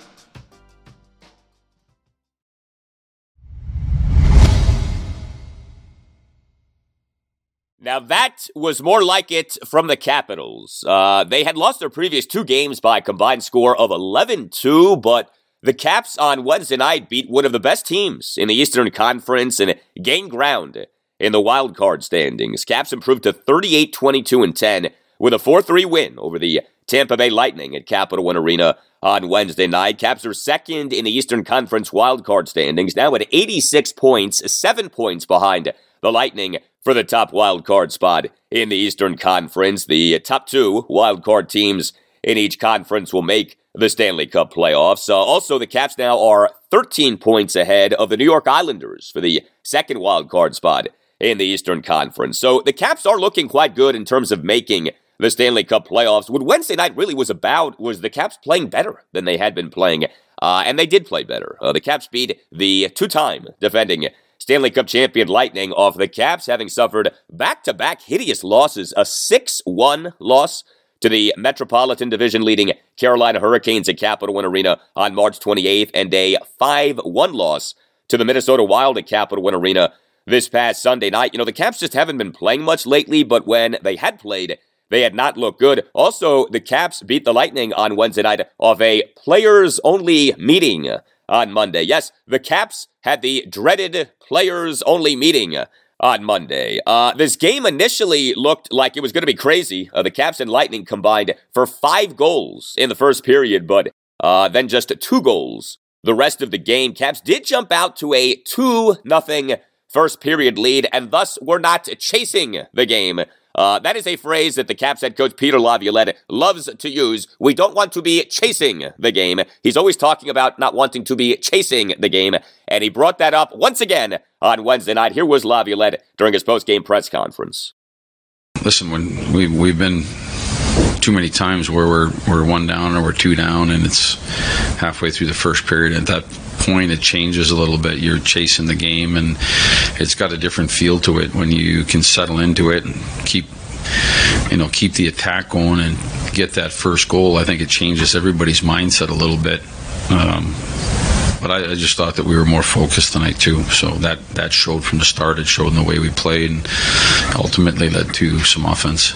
Now that was more like it from the Capitals. Uh, they had lost their previous two games by a combined score of 11-2, but the Caps on Wednesday night beat one of the best teams in the Eastern Conference and gained ground in the wild card standings. Caps improved to 38 22 and 10 with a 4 3 win over the Tampa Bay Lightning at Capital One Arena on Wednesday night. Caps are second in the Eastern Conference wild card standings, now at 86 points, seven points behind the Lightning for the top wild card spot in the Eastern Conference. The top two wild card teams in each conference will make the Stanley Cup playoffs. Uh, also, the Caps now are 13 points ahead of the New York Islanders for the second wild card spot in the Eastern Conference. So the Caps are looking quite good in terms of making the Stanley Cup playoffs. What Wednesday night really was about was the Caps playing better than they had been playing, uh, and they did play better. Uh, the Caps beat the two-time defending Stanley Cup champion Lightning off the Caps, having suffered back-to-back hideous losses, a 6-1 loss to the Metropolitan Division leading Carolina Hurricanes at Capital One Arena on March 28th and a 5-1 loss to the Minnesota Wild at Capital One Arena this past Sunday night. You know, the Caps just haven't been playing much lately, but when they had played, they had not looked good. Also, the Caps beat the Lightning on Wednesday night off a players only meeting on Monday. Yes, the Caps had the dreaded players only meeting on Monday. Uh, this game initially looked like it was going to be crazy. Uh, the Caps and Lightning combined for five goals in the first period, but uh, then just two goals the rest of the game. Caps did jump out to a 2 nothing first period lead, and thus were not chasing the game. Uh, that is a phrase that the Caps head coach Peter Laviolette loves to use. We don't want to be chasing the game. He's always talking about not wanting to be chasing the game, and he brought that up once again on Wednesday night. Here was Laviolette during his post-game press conference. Listen, when we we've been too many times where we're we're one down or we're two down, and it's halfway through the first period. At that point, it changes a little bit. You're chasing the game, and it's got a different feel to it when you can settle into it and keep you know keep the attack going and get that first goal. I think it changes everybody's mindset a little bit. Um, but I, I, just thought that we were more focused tonight too. So that that showed from the start. It showed in the way we played, and ultimately led to some offense.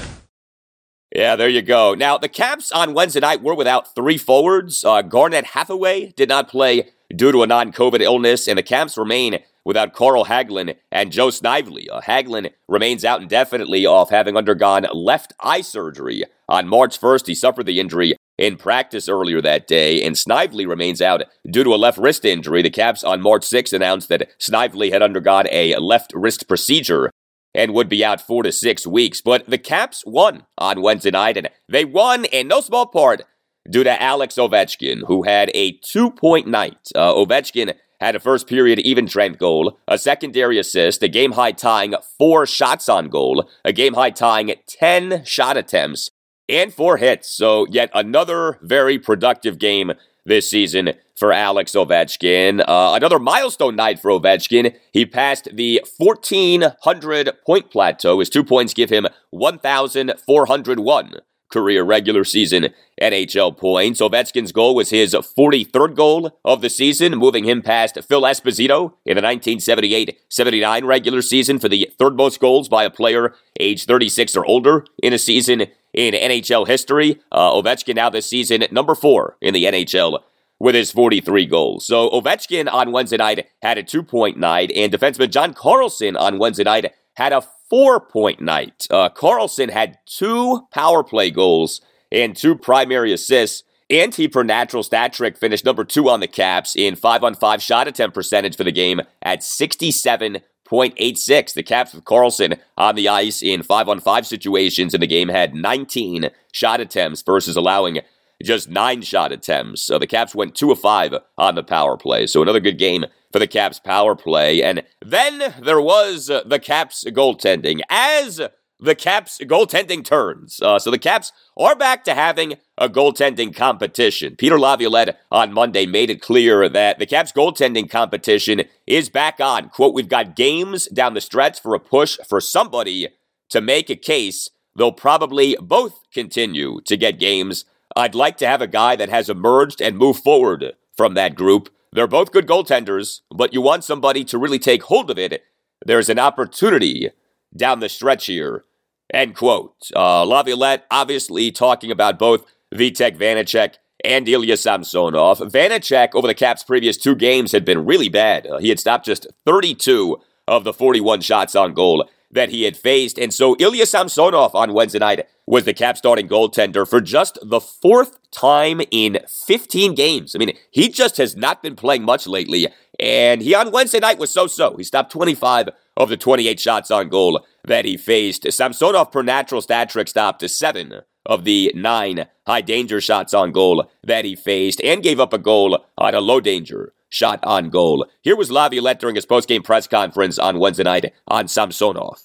Yeah, there you go. Now, the Caps on Wednesday night were without three forwards. Uh, Garnet Hathaway did not play due to a non COVID illness, and the Caps remain without Carl Hagelin and Joe Snively. Uh, Hagelin remains out indefinitely off having undergone left eye surgery on March 1st. He suffered the injury in practice earlier that day, and Snively remains out due to a left wrist injury. The Caps on March 6 announced that Snively had undergone a left wrist procedure and would be out four to six weeks. But the Caps won on Wednesday night, and they won in no small part due to Alex Ovechkin, who had a two point night. Uh, Ovechkin had a first period even strength goal, a secondary assist, a game high tying four shots on goal, a game high tying 10 shot attempts, and four hits. So, yet another very productive game this season for Alex Ovechkin. Uh, another milestone night for Ovechkin. He passed the 1,400 point plateau. His two points give him 1,401 career regular season NHL points. Ovechkin's goal was his 43rd goal of the season, moving him past Phil Esposito in the 1978-79 regular season for the third most goals by a player age 36 or older in a season in NHL history. Uh, Ovechkin now this season number four in the NHL with his 43 goals. So Ovechkin on Wednesday night had a two-point night, and defenseman John Carlson on Wednesday night had a four point night. Uh, Carlson had two power play goals and two primary assists. And he, per natural stat trick, finished number two on the Caps in five on five shot attempt percentage for the game at 67.86. The Caps with Carlson on the ice in five on five situations in the game had 19 shot attempts versus allowing just nine shot attempts. So the Caps went two of five on the power play. So another good game for the Caps power play. And then there was uh, the Caps goaltending as the Caps goaltending turns. Uh, so the Caps are back to having a goaltending competition. Peter Laviolette on Monday made it clear that the Caps goaltending competition is back on. Quote, we've got games down the stretch for a push for somebody to make a case. They'll probably both continue to get games. I'd like to have a guy that has emerged and moved forward from that group. They're both good goaltenders, but you want somebody to really take hold of it. There's an opportunity down the stretch here. End quote. Uh, Laviolette obviously talking about both Vitek Vanecek and Ilya Samsonov. Vanecek over the Caps' previous two games, had been really bad. Uh, he had stopped just 32 of the 41 shots on goal that he had faced. And so Ilya Samsonov on Wednesday night was the cap starting goaltender for just the fourth time in 15 games. I mean, he just has not been playing much lately. And he on Wednesday night was so so. He stopped 25 of the 28 shots on goal that he faced. Samsonov, per natural stat trick, stopped to seven of the nine high danger shots on goal that he faced and gave up a goal on a low danger shot on goal. Here was Laviolette during his post-game press conference on Wednesday night on Samsonov.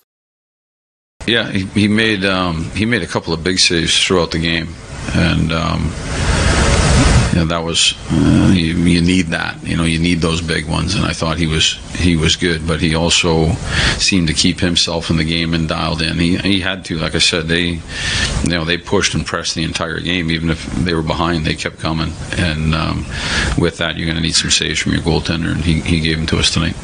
Yeah, he, he made um, he made a couple of big saves throughout the game, and um, you know, that was uh, you, you, need that. You know, you need those big ones, and I thought he was he was good, but he also seemed to keep himself in the game and dialed in. He he had to, like I said, they you know they pushed and pressed the entire game, even if they were behind, they kept coming, and um, with that, you're going to need some saves from your goaltender, and he he gave them to us tonight.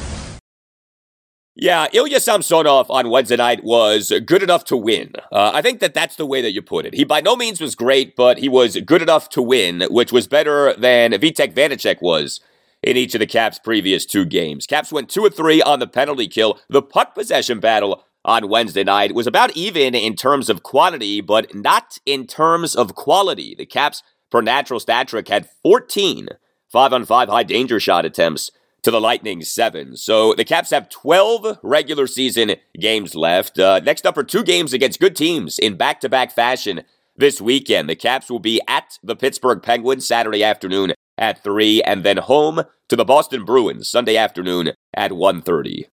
Yeah, Ilya Samsonov on Wednesday night was good enough to win. Uh, I think that that's the way that you put it. He by no means was great, but he was good enough to win, which was better than Vitek Vanecek was in each of the Caps' previous two games. Caps went two or three on the penalty kill. The puck possession battle on Wednesday night was about even in terms of quantity, but not in terms of quality. The Caps, per natural stat trick, had 14 five on five high danger shot attempts to the Lightning 7. So the Caps have 12 regular season games left. Uh, next up are two games against good teams in back to back fashion this weekend. The Caps will be at the Pittsburgh Penguins Saturday afternoon at 3 and then home to the Boston Bruins Sunday afternoon at 1:30.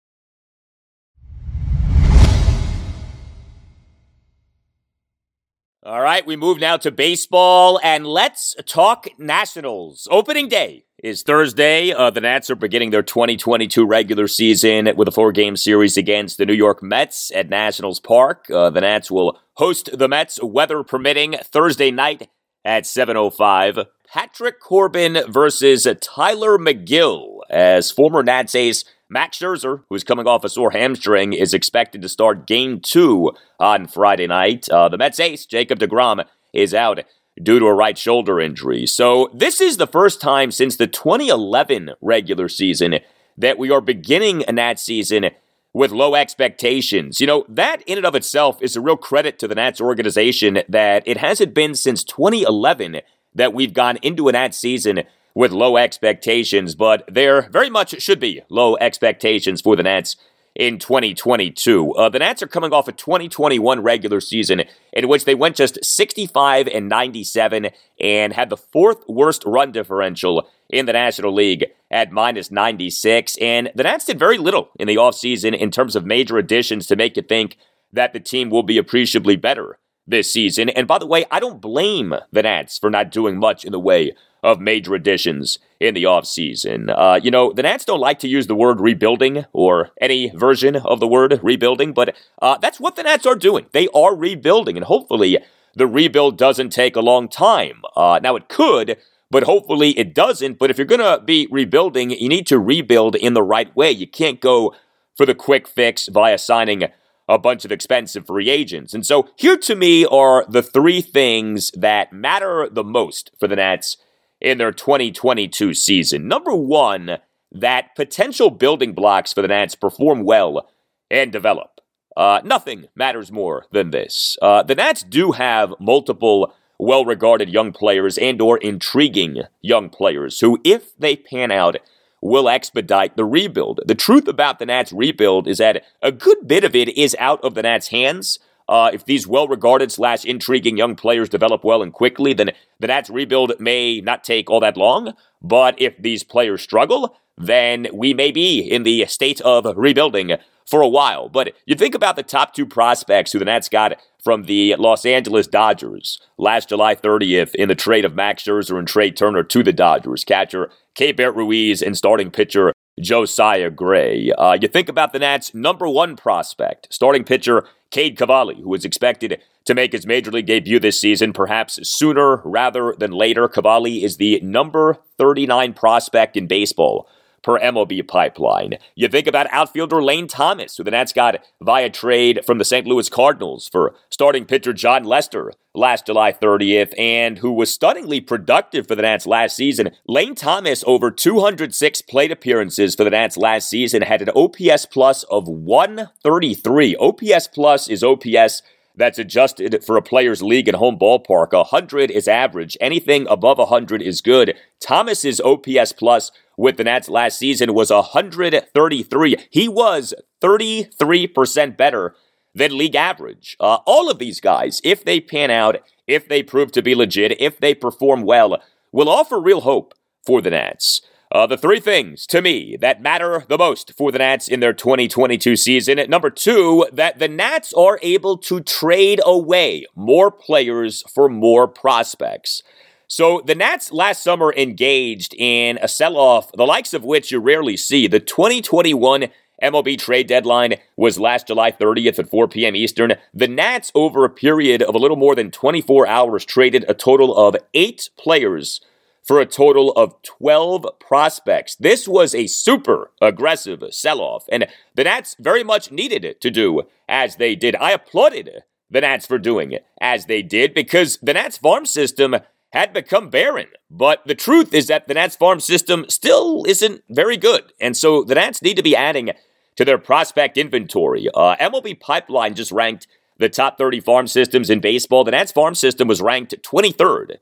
All right, we move now to baseball and let's talk Nationals. Opening day is Thursday. Uh, the Nats are beginning their 2022 regular season with a four game series against the New York Mets at Nationals Park. Uh, the Nats will host the Mets, weather permitting, Thursday night at 7.05. Patrick Corbin versus Tylor Megill as former Nats ace Max Scherzer, who's coming off a sore hamstring, is expected to start game two on Friday night. Uh, the Mets ace, Jacob DeGrom, is out due to a right shoulder injury. So, this is the first time since the 2011 regular season that we are beginning a Nats season with low expectations. You know, that in and of itself is a real credit to the Nats organization that it hasn't been since 2011 that we've gone into an at season with low expectations, but there very much should be low expectations for the Nats in 2022. Uh, the Nats are coming off a 2021 regular season in which they went just 65 and 97 and had the fourth worst run differential in the National League at minus 96. And the Nats did very little in the offseason in terms of major additions to make you think that the team will be appreciably better this season. And by the way, I don't blame the Nats for not doing much in the way of major additions in the offseason. Uh, you know, the Nats don't like to use the word rebuilding or any version of the word rebuilding, but uh, that's what the Nats are doing. They are rebuilding, and hopefully the rebuild doesn't take a long time. Uh, now, it could, but hopefully it doesn't. But if you're going to be rebuilding, you need to rebuild in the right way. You can't go for the quick fix via signing a bunch of expensive free agents. And so here to me are the three things that matter the most for the Nats in their 2022 season. Number one, that potential building blocks for the Nats perform well and develop. Uh, nothing matters more than this. Uh, the Nats do have multiple well-regarded young players and or intriguing young players who, if they pan out, will expedite the rebuild. The truth about the Nats rebuild is that a good bit of it is out of the Nats' hands. Uh, if these well regarded slash intriguing young players develop well and quickly, then the Nats rebuild may not take all that long. But if these players struggle, then we may be in the state of rebuilding for a while. But you think about the top two prospects who the Nats got from the Los Angeles Dodgers last July 30th in the trade of Max Scherzer and Trea Turner to the Dodgers. Catcher Keibert Ruiz and starting pitcher Josiah Gray. Uh, you think about the Nats' number one prospect, starting pitcher Cade Cavalli, who is expected to make his major league debut this season, perhaps sooner rather than later. Cavalli is the number 39 prospect in baseball per MLB pipeline. You think about outfielder Lane Thomas, who the Nats got via trade from the St. Louis Cardinals for starting pitcher Jon Lester last July 30th, and who was stunningly productive for the Nats last season. Lane Thomas, over 206 plate appearances for the Nats last season, had an OPS plus of 133. OPS plus is OPS that's adjusted for a player's league and home ballpark. 100 is average. Anything above 100 is good. Thomas's OPS plus with the Nats last season was 133. He was 33% better than league average. Uh, all of these guys, if they pan out, if they prove to be legit, if they perform well, will offer real hope for the Nats. Uh, the three things to me that matter the most for the Nats in their 2022 season. At Number two, that the Nats are able to trade away more players for more prospects. So the Nats last summer engaged in a sell off, the likes of which you rarely see. The 2021 MLB trade deadline was last July 30th at 4 p.m. Eastern. The Nats, over a period of a little more than 24 hours, traded a total of eight players for a total of 12 prospects. This was a super aggressive sell off, and the Nats very much needed it to do as they did. I applauded the Nats for doing it as they did because the Nats farm system had become barren. But the truth is that the Nats farm system still isn't very good, and so the Nats need to be adding to their prospect inventory. Uh, MLB Pipeline just ranked the top 30 farm systems in baseball. The Nats farm system was ranked 23rd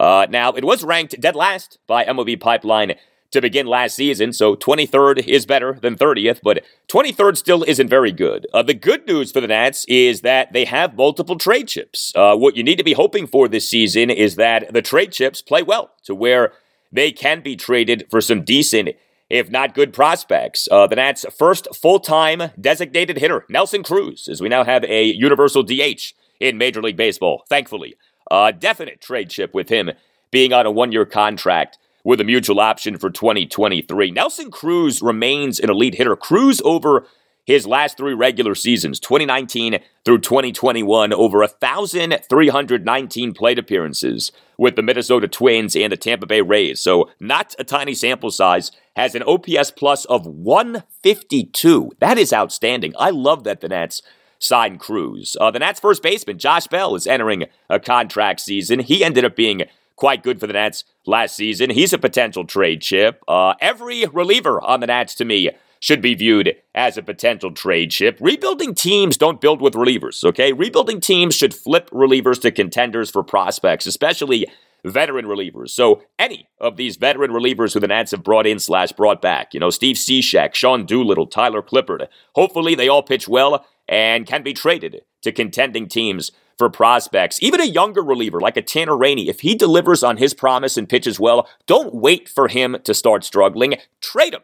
uh, now, it was ranked dead last by MLB Pipeline to begin last season, so 23rd is better than 30th, but 23rd still isn't very good. Uh, the good news for the Nats is that they have multiple trade chips. Uh, what you need to be hoping for this season is that the trade chips play well to where they can be traded for some decent, if not good prospects. Uh, the Nats' first full time designated hitter, Nelson Cruz, as we now have a universal DH in Major League Baseball, thankfully. A definite trade chip with him being on a one year contract with a mutual option for 2023. Nelson Cruz remains an elite hitter. Cruz over his last three regular seasons, 2019 through 2021, over 1,319 plate appearances with the Minnesota Twins and the Tampa Bay Rays. So, not a tiny sample size. Has an OPS plus of 152. That is outstanding. I love that the Nats sign Cruz. Uh, the Nats' first baseman, Josh Bell, is entering a contract season. He ended up being quite good for the Nats last season. He's a potential trade chip. Uh, every reliever on the Nats, to me, should be viewed as a potential trade chip. Rebuilding teams don't build with relievers, okay? Rebuilding teams should flip relievers to contenders for prospects, especially veteran relievers. So any of these veteran relievers who the Nats have brought in slash brought back, you know, Steve Cishek, Sean Doolittle, Tyler Clippard, hopefully they all pitch well and can be traded to contending teams for prospects. Even a younger reliever like a Tanner Rainey, if he delivers on his promise and pitches well, don't wait for him to start struggling. Trade him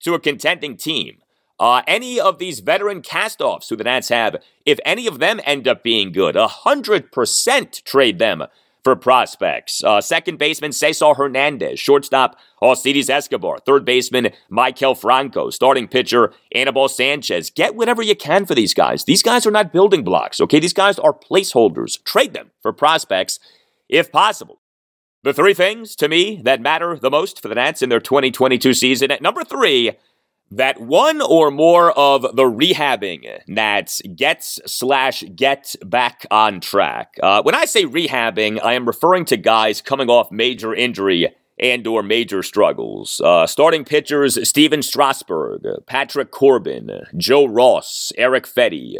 to a contending team. Uh, any of these veteran castoffs who the Nats have, if any of them end up being good, 100% trade them for prospects. Uh, second baseman Cesar Hernandez, shortstop Alcides Escobar, third baseman Maikel Franco, starting pitcher Anibal Sanchez. Get whatever you can for these guys. These guys are not building blocks, okay? These guys are placeholders. Trade them for prospects if possible. The three things to me that matter the most for the Nats in their 2022 season. At number three, that one or more of the rehabbing Nats gets slash get back on track. Uh, when I say rehabbing, I am referring to guys coming off major injury and or major struggles. Uh, starting pitchers Stephen Strasburg, Patrick Corbin, Joe Ross, Eric Fedde,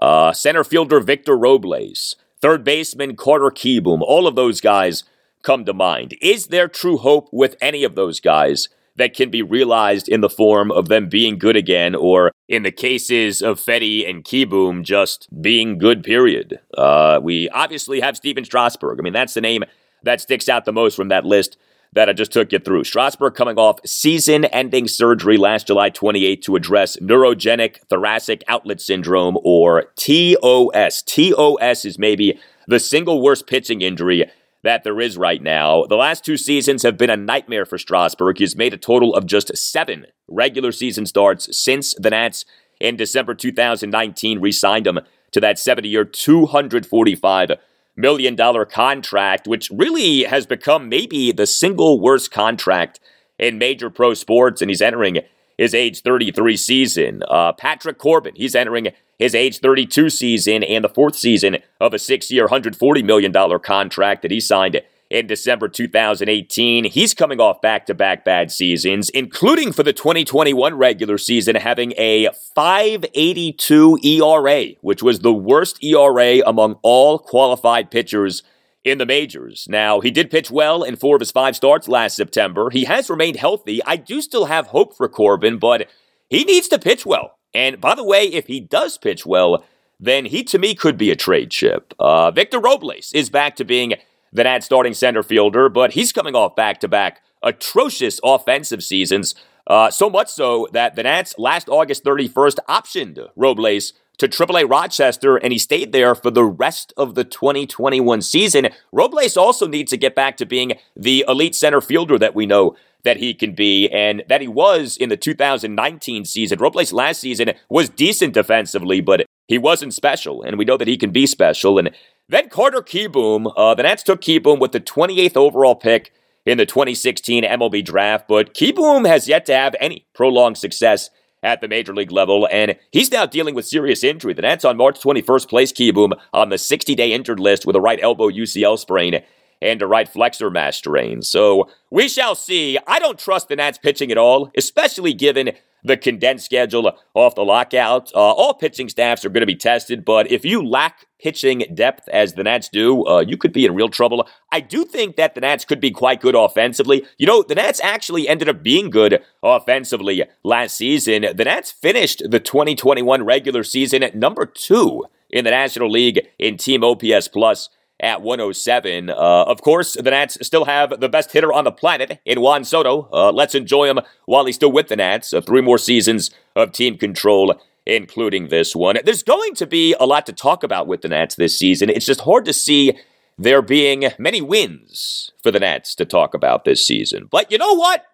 uh, center fielder Victor Robles, third baseman Carter Kieboom. All of those guys come to mind. Is there true hope with any of those guys? That can be realized in the form of them being good again, or in the cases of Fedde and Kieboom, just being good, period. Uh, we obviously have Stephen Strasburg. I mean, that's the name that sticks out the most from that list that I just took you through. Strasburg coming off season ending surgery last July 28 to address neurogenic thoracic outlet syndrome, or TOS. TOS is maybe the single worst pitching injury that there is right now. The last two seasons have been a nightmare for Strasburg. He's made a total of just seven regular season starts since the Nats in December 2019 re signed him to that 70 year, $245 million contract, which really has become maybe the single worst contract in major pro sports. And he's entering his age 33 season. Uh, Patrick Corbin, he's entering his age 32 season and the fourth season of a six year, $140 million contract that he signed in December 2018. He's coming off back to back bad seasons, including for the 2021 regular season, having a 582 ERA, which was the worst ERA among all qualified pitchers in the majors. Now, he did pitch well in four of his five starts last September. He has remained healthy. I do still have hope for Corbin, but he needs to pitch well. And by the way, if he does pitch well, then he to me could be a trade chip. Uh, Victor Robles is back to being the Nats starting center fielder, but he's coming off back to back atrocious offensive seasons. Uh, so much so that the Nats last August 31st optioned Robles to AAA Rochester, and he stayed there for the rest of the 2021 season. Robles also needs to get back to being the elite center fielder that we know that he can be and that he was in the 2019 season. Robles last season was decent defensively, but he wasn't special, and we know that he can be special. And then Carter Kieboom, uh, the Nats took Kieboom with the 28th overall pick in the 2016 MLB draft, but Kieboom has yet to have any prolonged success at the major league level, and he's now dealing with serious injury. The Nats on March 21st placed Kieboom on the 60 day injured list with a right elbow UCL sprain and a right flexor mass strain. So we shall see. I don't trust the Nats pitching at all, especially given the condensed schedule off the lockout. Uh, all pitching staffs are going to be tested, but if you lack pitching depth as the Nats do, uh, you could be in real trouble. I do think that the Nats could be quite good offensively. You know, the Nats actually ended up being good offensively last season. The Nats finished the 2021 regular season at number two in the National League in team OPS plus at 107. Uh, of course, the Nats still have the best hitter on the planet in Juan Soto. Uh, let's enjoy him while he's still with the Nats. Uh, three more seasons of team control, including this one. There's going to be a lot to talk about with the Nats this season. It's just hard to see there being many wins for the Nats to talk about this season. But you know what?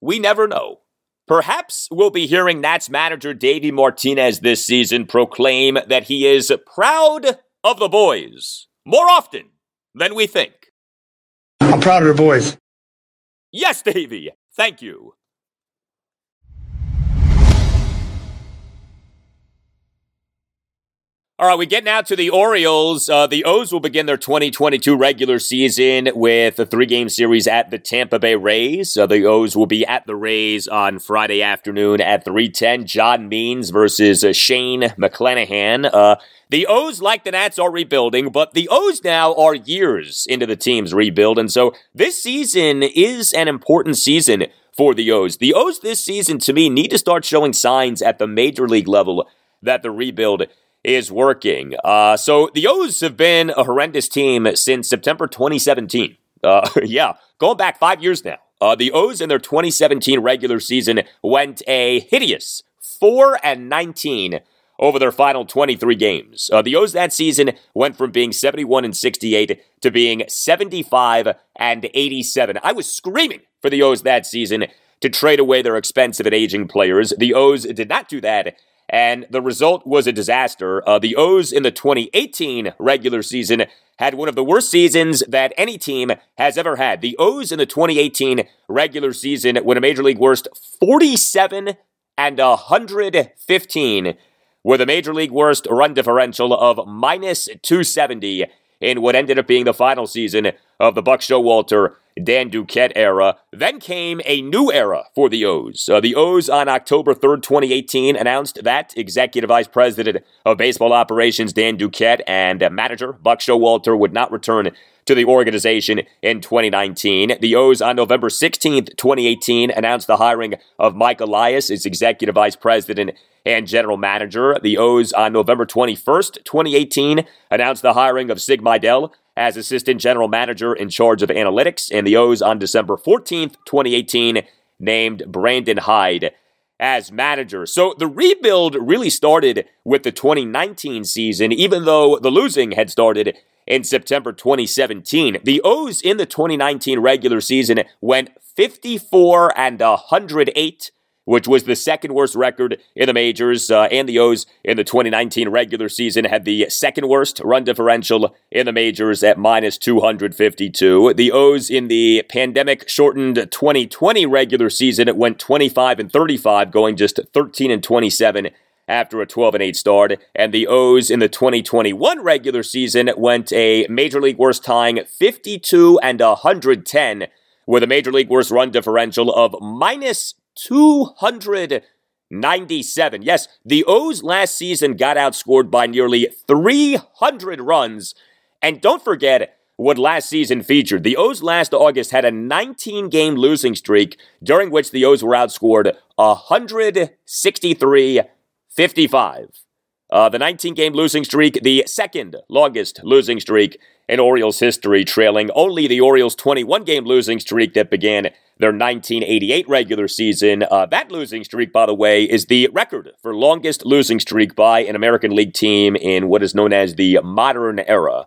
We never know. Perhaps we'll be hearing Nats manager Davey Martinez this season proclaim that he is proud of the boys more often than we think. I'm proud of the boys. Yes, Davey. Thank you. All right, we get now to the Orioles. Uh, the O's will begin their 2022 regular season with a three game series at the Tampa Bay Rays. Uh, the O's will be at the Rays on Friday afternoon at 310. John Means versus uh, Shane McClanahan. Uh, the O's, like the Nats, are rebuilding, but the O's now are years into the team's rebuild. And so this season is an important season for the O's. The O's this season, to me, need to start showing signs at the major league level that the rebuild is working. Uh, so the O's have been a horrendous team since September 2017. Uh, [laughs] yeah, going back five years now. Uh, the O's in their 2017 regular season went a hideous 4 and 19 over their final 23 games. Uh, the O's that season went from being 71 and 68 to being 75 and 87. I was screaming for the O's that season to trade away their expensive and aging players. The O's did not do that and the result was a disaster. Uh, the O's in the 2018 regular season had one of the worst seasons that any team has ever had. The O's in the 2018 regular season went a major league worst 47 and 115 with a major league worst run differential of minus 270 in what ended up being the final season of the Buck Showalter Dan Duquette era. Then came a new era for the O's. Uh, the O's on October 3rd, 2018, announced that Executive Vice President of Baseball Operations Dan Duquette and manager Buck Showalter would not return to the organization in 2019. The O's on November 16th, 2018, announced the hiring of Mike Elias as Executive Vice President and General Manager. The O's on November 21st, 2018, announced the hiring of Sig Mejdal as Assistant General Manager in charge of analytics. And the O's on December 14th, 2018, named Brandon Hyde as manager. So the rebuild really started with the 2019 season, even though the losing had started in September 2017. The O's in the 2019 regular season went 54 and 108 which was the second worst record in the majors. Uh, and the O's in the 2019 regular season had the second worst run differential in the majors at minus 252. The O's in the pandemic shortened 2020 regular season it went 25 and 35, going just 13 and 27 after a 12 and 8 start. And the O's in the 2021 regular season went a major league worst tying 52 and 110 with a major league worst run differential of minus 297. Yes, the O's last season got outscored by nearly 300 runs. And don't forget, what last season featured. The O's last August had a 19 game losing streak during which the O's were outscored 163 55. Uh, the 19 game losing streak, the second longest losing streak in Orioles history, trailing only the Orioles' 21 game losing streak that began their 1988 regular season. Uh, that losing streak, by the way, is the record for longest losing streak by an American League team in what is known as the modern era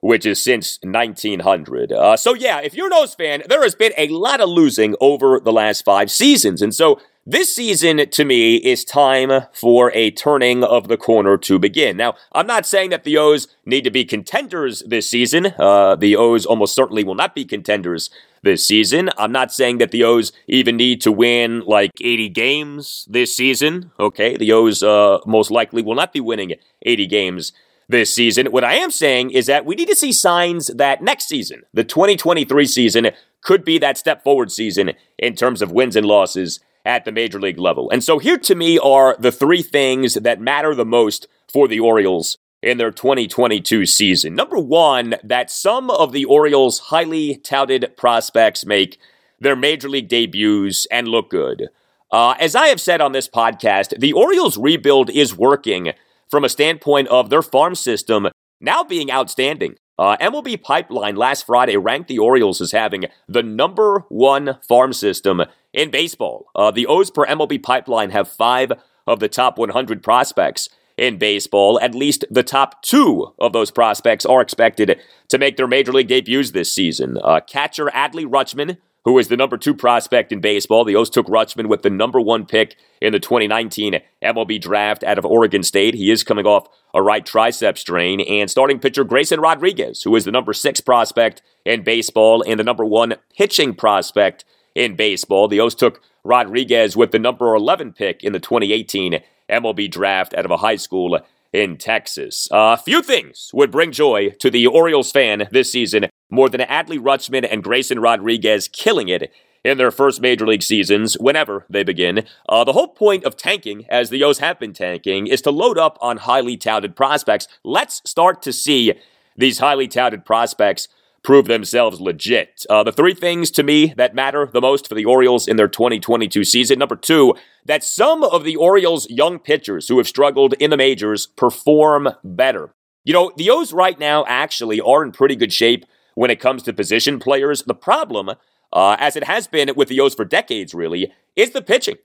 which is since 1900. Uh, so, yeah, if you're an O's fan, there has been a lot of losing over the last five seasons. And so, this season, to me, is time for a turning of the corner to begin. Now, I'm not saying that the O's need to be contenders this season. Uh, the O's almost certainly will not be contenders this season. I'm not saying that the O's even need to win like 80 games this season. Okay, the O's uh, most likely will not be winning 80 games this season. What I am saying is that we need to see signs that next season, the 2023 season, could be that step forward season in terms of wins and losses at the major league level. And so here to me are the three things that matter the most for the Orioles in their 2022 season. Number one, that some of the Orioles' highly touted prospects make their major league debuts and look good. Uh, as I have said on this podcast, the Orioles' rebuild is working from a standpoint of their farm system now being outstanding. Uh, MLB Pipeline last Friday ranked the Orioles as having the number one farm system in baseball. Uh, the O's per MLB Pipeline have five of the top 100 prospects in baseball. At least the top two of those prospects are expected to make their major league debuts this season. Uh, catcher Adley Rutschman who is the number two prospect in baseball. The O's took Rutschman with the number one pick in the 2019 MLB draft out of Oregon State. He is coming off a right tricep strain. And starting pitcher Grayson Rodriguez, who is the number six prospect in baseball and the number one pitching prospect in baseball. The O's took Rodriguez with the number 11 pick in the 2018 MLB draft out of a high school in Texas. A uh, few things would bring joy to the Orioles fan this season more than Adley Rutschman and Grayson Rodriguez killing it in their first major league seasons, whenever they begin. Uh, the whole point of tanking, as the O's have been tanking, is to load up on highly touted prospects. Let's start to see these highly touted prospects prove themselves legit. Uh, the three things to me that matter the most for the Orioles in their 2022 season. Number two, that some of the Orioles' young pitchers who have struggled in the majors perform better. You know, the O's right now actually are in pretty good shape when it comes to position players. The problem, uh, as it has been with the O's for decades, really, is the pitching.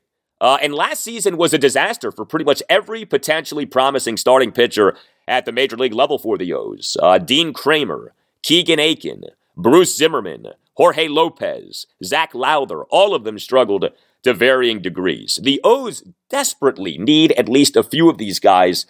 Uh, and last season was a disaster for pretty much every potentially promising starting pitcher at the major league level for the O's. Uh, Dean Kremer, Keegan Akin, Bruce Zimmerman, Jorge Lopez, Zach Lowther, all of them struggled to varying degrees. The O's desperately need at least a few of these guys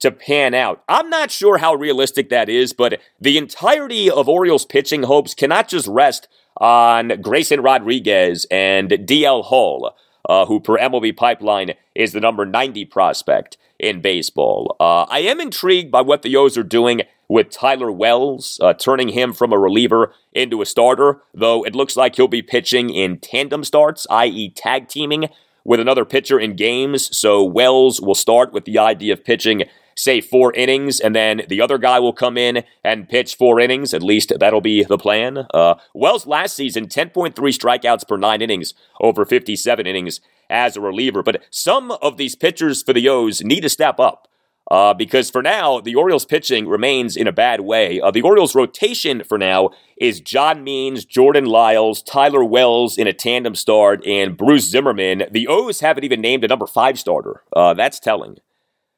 to pan out. I'm not sure how realistic that is, but the entirety of Orioles pitching hopes cannot just rest on Grayson Rodriguez and DL Hall, uh, who per MLB Pipeline is the number 90 prospect in baseball. Uh, I am intrigued by what the O's are doing with Tyler Wells, uh, turning him from a reliever into a starter, though it looks like he'll be pitching in tandem starts, i.e., tag teaming with another pitcher in games. So Wells will start with the idea of pitching, say, four innings, and then the other guy will come in and pitch four innings. At least that'll be the plan. Uh, Wells last season, 10.3 strikeouts per nine innings over 57 innings as a reliever. But some of these pitchers for the O's need to step up. Uh, because for now, the Orioles pitching remains in a bad way. Uh, the Orioles rotation for now is John Means, Jordan Lyles, Tyler Wells in a tandem start, and Bruce Zimmerman. The O's haven't even named a number five starter. Uh, that's telling.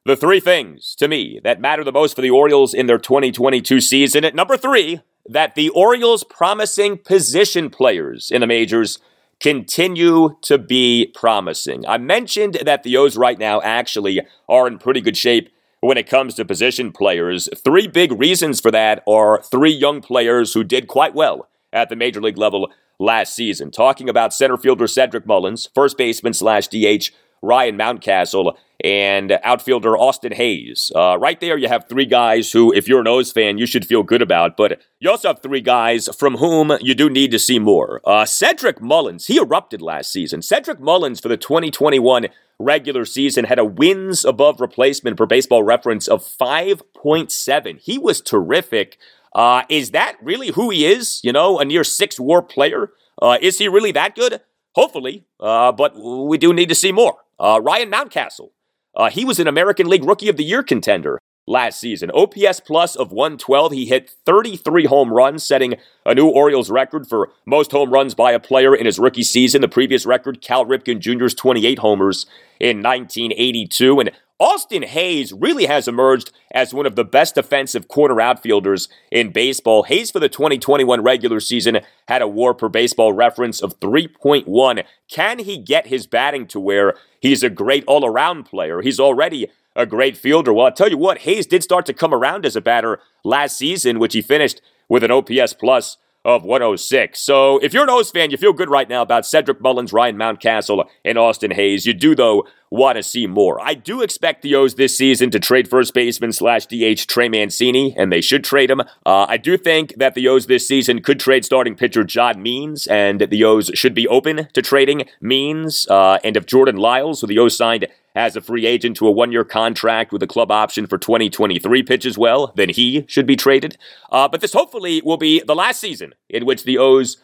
The three things, to me, that matter the most for the Orioles in their 2022 season. At number three, that the Orioles' promising position players in the majors continue to be promising. I mentioned that the O's right now actually are in pretty good shape when it comes to position players. Three big reasons for that are three young players who did quite well at the major league level last season. Talking about center fielder Cedric Mullins, first baseman slash DH Ryan Mountcastle, and outfielder Austin Hays. Uh, right there, you have three guys who, if you're an O's fan, you should feel good about. But you also have three guys from whom you do need to see more. Uh, Cedric Mullins, he erupted last season. Cedric Mullins for the 2021 regular season had a wins above replacement per baseball reference of 5.7. He was terrific. Uh, is that really who he is? You know, a near six war player? Uh, is he really that good? Hopefully, uh, but we do need to see more. Uh, Ryan Mountcastle, uh, he was an American League Rookie of the Year contender last season. OPS plus of 112. He hit 33 home runs, setting a new Orioles record for most home runs by a player in his rookie season. The previous record, Cal Ripken Jr.'s 28 homers in 1982. And Austin Hays really has emerged as one of the best defensive corner outfielders in baseball. Hays for the 2021 regular season had a war per baseball reference of 3.1. Can he get his batting to where he's a great all around player? He's already a great fielder. Well, I'll tell you what, Hays did start to come around as a batter last season, which he finished with an OPS plus of 106. So if you're an O's fan, you feel good right now about Cedric Mullins, Ryan Mountcastle, and Austin Hays. You do, though, want to see more. I do expect the O's this season to trade first baseman slash DH Trey Mancini, and they should trade him. Uh, I do think that the O's this season could trade starting pitcher John Means, and the O's should be open to trading Means. Uh, and if Jordan Lyles, who the O's signed as a free agent to a one year contract with a club option for 2023 pitches well, then he should be traded. Uh, but this hopefully will be the last season in which the O's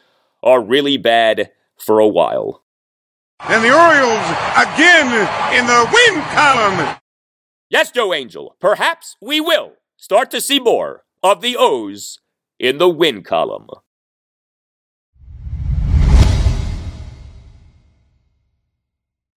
are really bad for a while. And the Orioles again in the win column. Yes, Joe Angel, perhaps we will start to see more of the O's in the win column.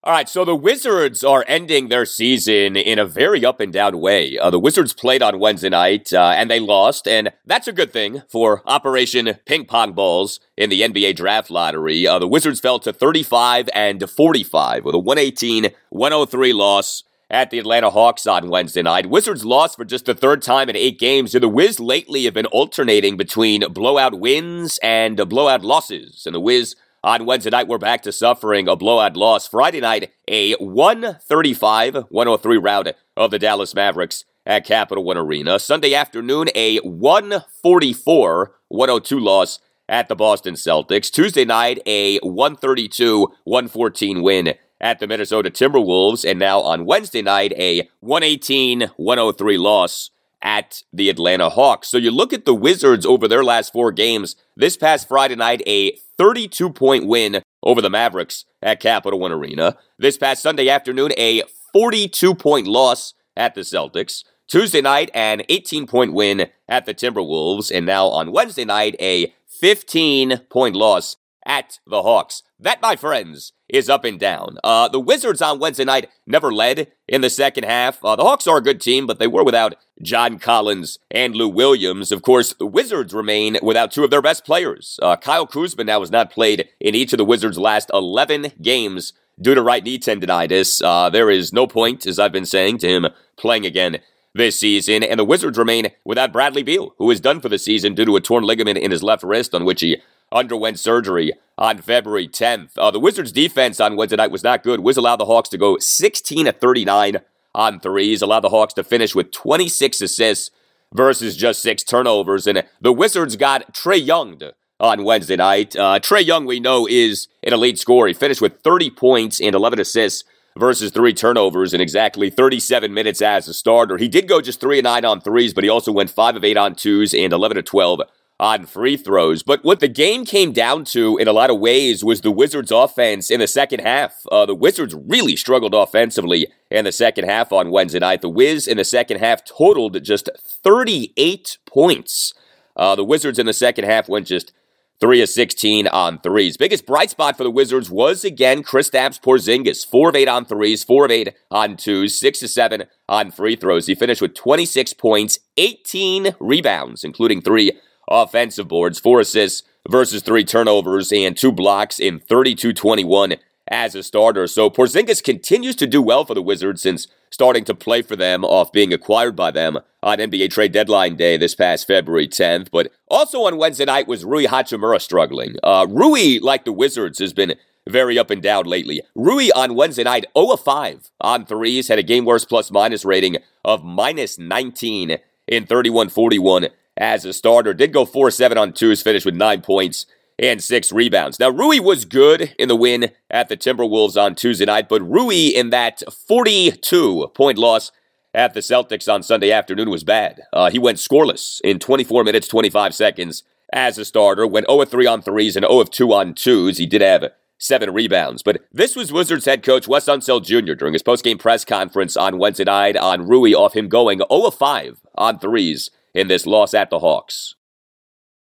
All right, so the Wizards are ending their season in a very up and down way. Uh, the Wizards played on Wednesday night uh, and they lost, and that's a good thing for Operation Ping Pong Balls in the NBA Draft Lottery. Uh, the Wizards fell to 35 and 45 with a 118 103 loss at the Atlanta Hawks on Wednesday night. Wizards lost for just the third time in eight games. And the Wiz lately have been alternating between blowout wins and blowout losses. And the Wiz on Wednesday night, we're back to suffering a blowout loss. Friday night, a 135 103 rout of the Dallas Mavericks at Capital One Arena. Sunday afternoon, a 144 102 loss at the Boston Celtics. Tuesday night, a 132 114 win at the Minnesota Timberwolves. And now on Wednesday night, a 118 103 loss at the Atlanta Hawks. So you look at the Wizards over their last four games. This past Friday night, a 32 point win over the Mavericks at Capital One Arena. This past Sunday afternoon, a 42 point loss at the Celtics. Tuesday night, an 18 point win at the Timberwolves. And now on Wednesday night, a 15 point loss at the Hawks. That, my friends, is up and down. Uh, the Wizards on Wednesday night never led in the second half. Uh, the Hawks are a good team, but they were without John Collins and Lou Williams. Of course, the Wizards remain without two of their best players. Uh, Kyle Kuzma now has not played in each of the Wizards' last 11 games due to right knee tendonitis. Uh, there is no point, as I've been saying, to him playing again this season. And the Wizards remain without Bradley Beal, who is done for the season due to a torn ligament in his left wrist on which he underwent surgery on February 10th. Uh, the Wizards' defense on Wednesday night was not good. Wiz allowed the Hawks to go 16 to 39 on threes, allowed the Hawks to finish with 26 assists versus just six turnovers. And the Wizards got Trae Young on Wednesday night. Uh, Trae Young, we know, is an elite scorer. He finished with 30 points and 11 assists versus three turnovers in exactly 37 minutes as a starter. He did go just 3 and 9 on threes, but he also went 5 of 8 on twos and 11 to 12 on free throws. But what the game came down to in a lot of ways was the Wizards' offense in the second half. Uh, the Wizards really struggled offensively in the second half on Wednesday night. The Wiz in the second half totaled just 38 points. Uh, the Wizards in the second half went just 3 of 16 on threes. Biggest bright spot for the Wizards was again Kristaps Porzingis. 4 of 8 on threes, 4 of 8 on twos, 6 of 7 on free throws. He finished with 26 points, 18 rebounds, including 3 offensive boards, four assists versus three turnovers, and two blocks in 32 21 as a starter. So Porzingis continues to do well for the Wizards since starting to play for them off being acquired by them on NBA trade deadline day this past February 10th. But also on Wednesday night was Rui Hachimura struggling. Uh, Rui, like the Wizards, has been very up and down lately. Rui on Wednesday night, 0 of 5 on threes, had a game worst plus minus rating of minus 19 in 31 41 as a starter. Did go 4 7 on twos, finished with nine points and six rebounds. Now, Rui was good in the win at the Timberwolves on Tuesday night, but Rui in that 42 point loss at the Celtics on Sunday afternoon was bad. Uh, he went scoreless in 24 minutes, 25 seconds as a starter, went 0 3 on threes and 0 2 on twos. He did have seven rebounds. But this was Wizards head coach Wes Unseld Jr. during his postgame press conference on Wednesday night on Rui off him going 0 5 on threes in this loss at the Hawks?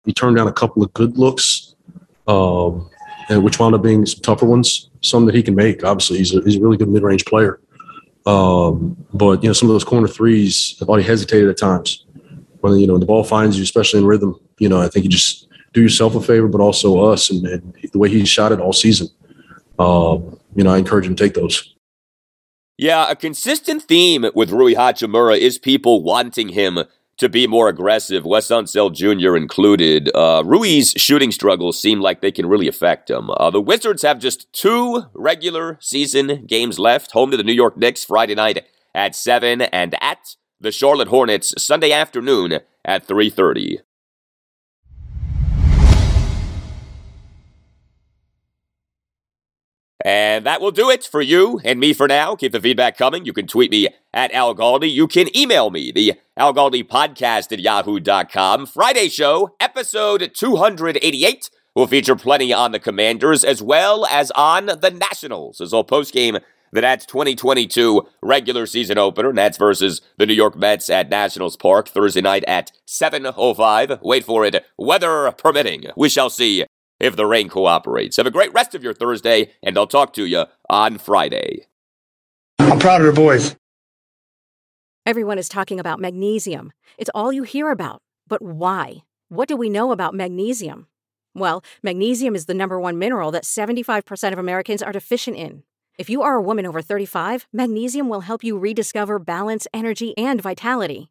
He turned down a couple of good looks, um, and which wound up being some tougher ones. Some that he can make. Obviously, he's a, he's a really good mid range player. Um, but you know, some of those corner threes, I thought he hesitated at times. When you know the ball finds you, especially in rhythm, you know, I think you just do yourself a favor, but also us, and, and the way he shot it all season. Um, you know, I encourage him to take those. Yeah, a consistent theme with Rui Hachimura is people wanting him to be more aggressive, Wes Unseld Jr. included. Uh, Rui's shooting struggles seem like they can really affect him. Uh, the Wizards have just two regular season games left. Home to the New York Knicks Friday night at 7 and at the Charlotte Hornets Sunday afternoon at 3.30. And that will do it for you and me for now. Keep the feedback coming. You can tweet me at Al Galdi. You can email me, the Al Galdi podcast at yahoo.com. Friday show, episode 288, will feature plenty on the Commanders as well as on the Nationals. As all post game the Nats 2022 regular season opener. Nats versus the New York Mets at Nationals Park Thursday night at 7.05. Wait for it, weather permitting. We shall see if the rain cooperates. Have a great rest of your Thursday, and I'll talk to you on Friday. I'm proud of the boys. Everyone is talking about magnesium. It's all you hear about. But why? What do we know about magnesium? Well, magnesium is the number one mineral that 75% of Americans are deficient in. If you are a woman over 35, magnesium will help you rediscover balance, energy, and vitality.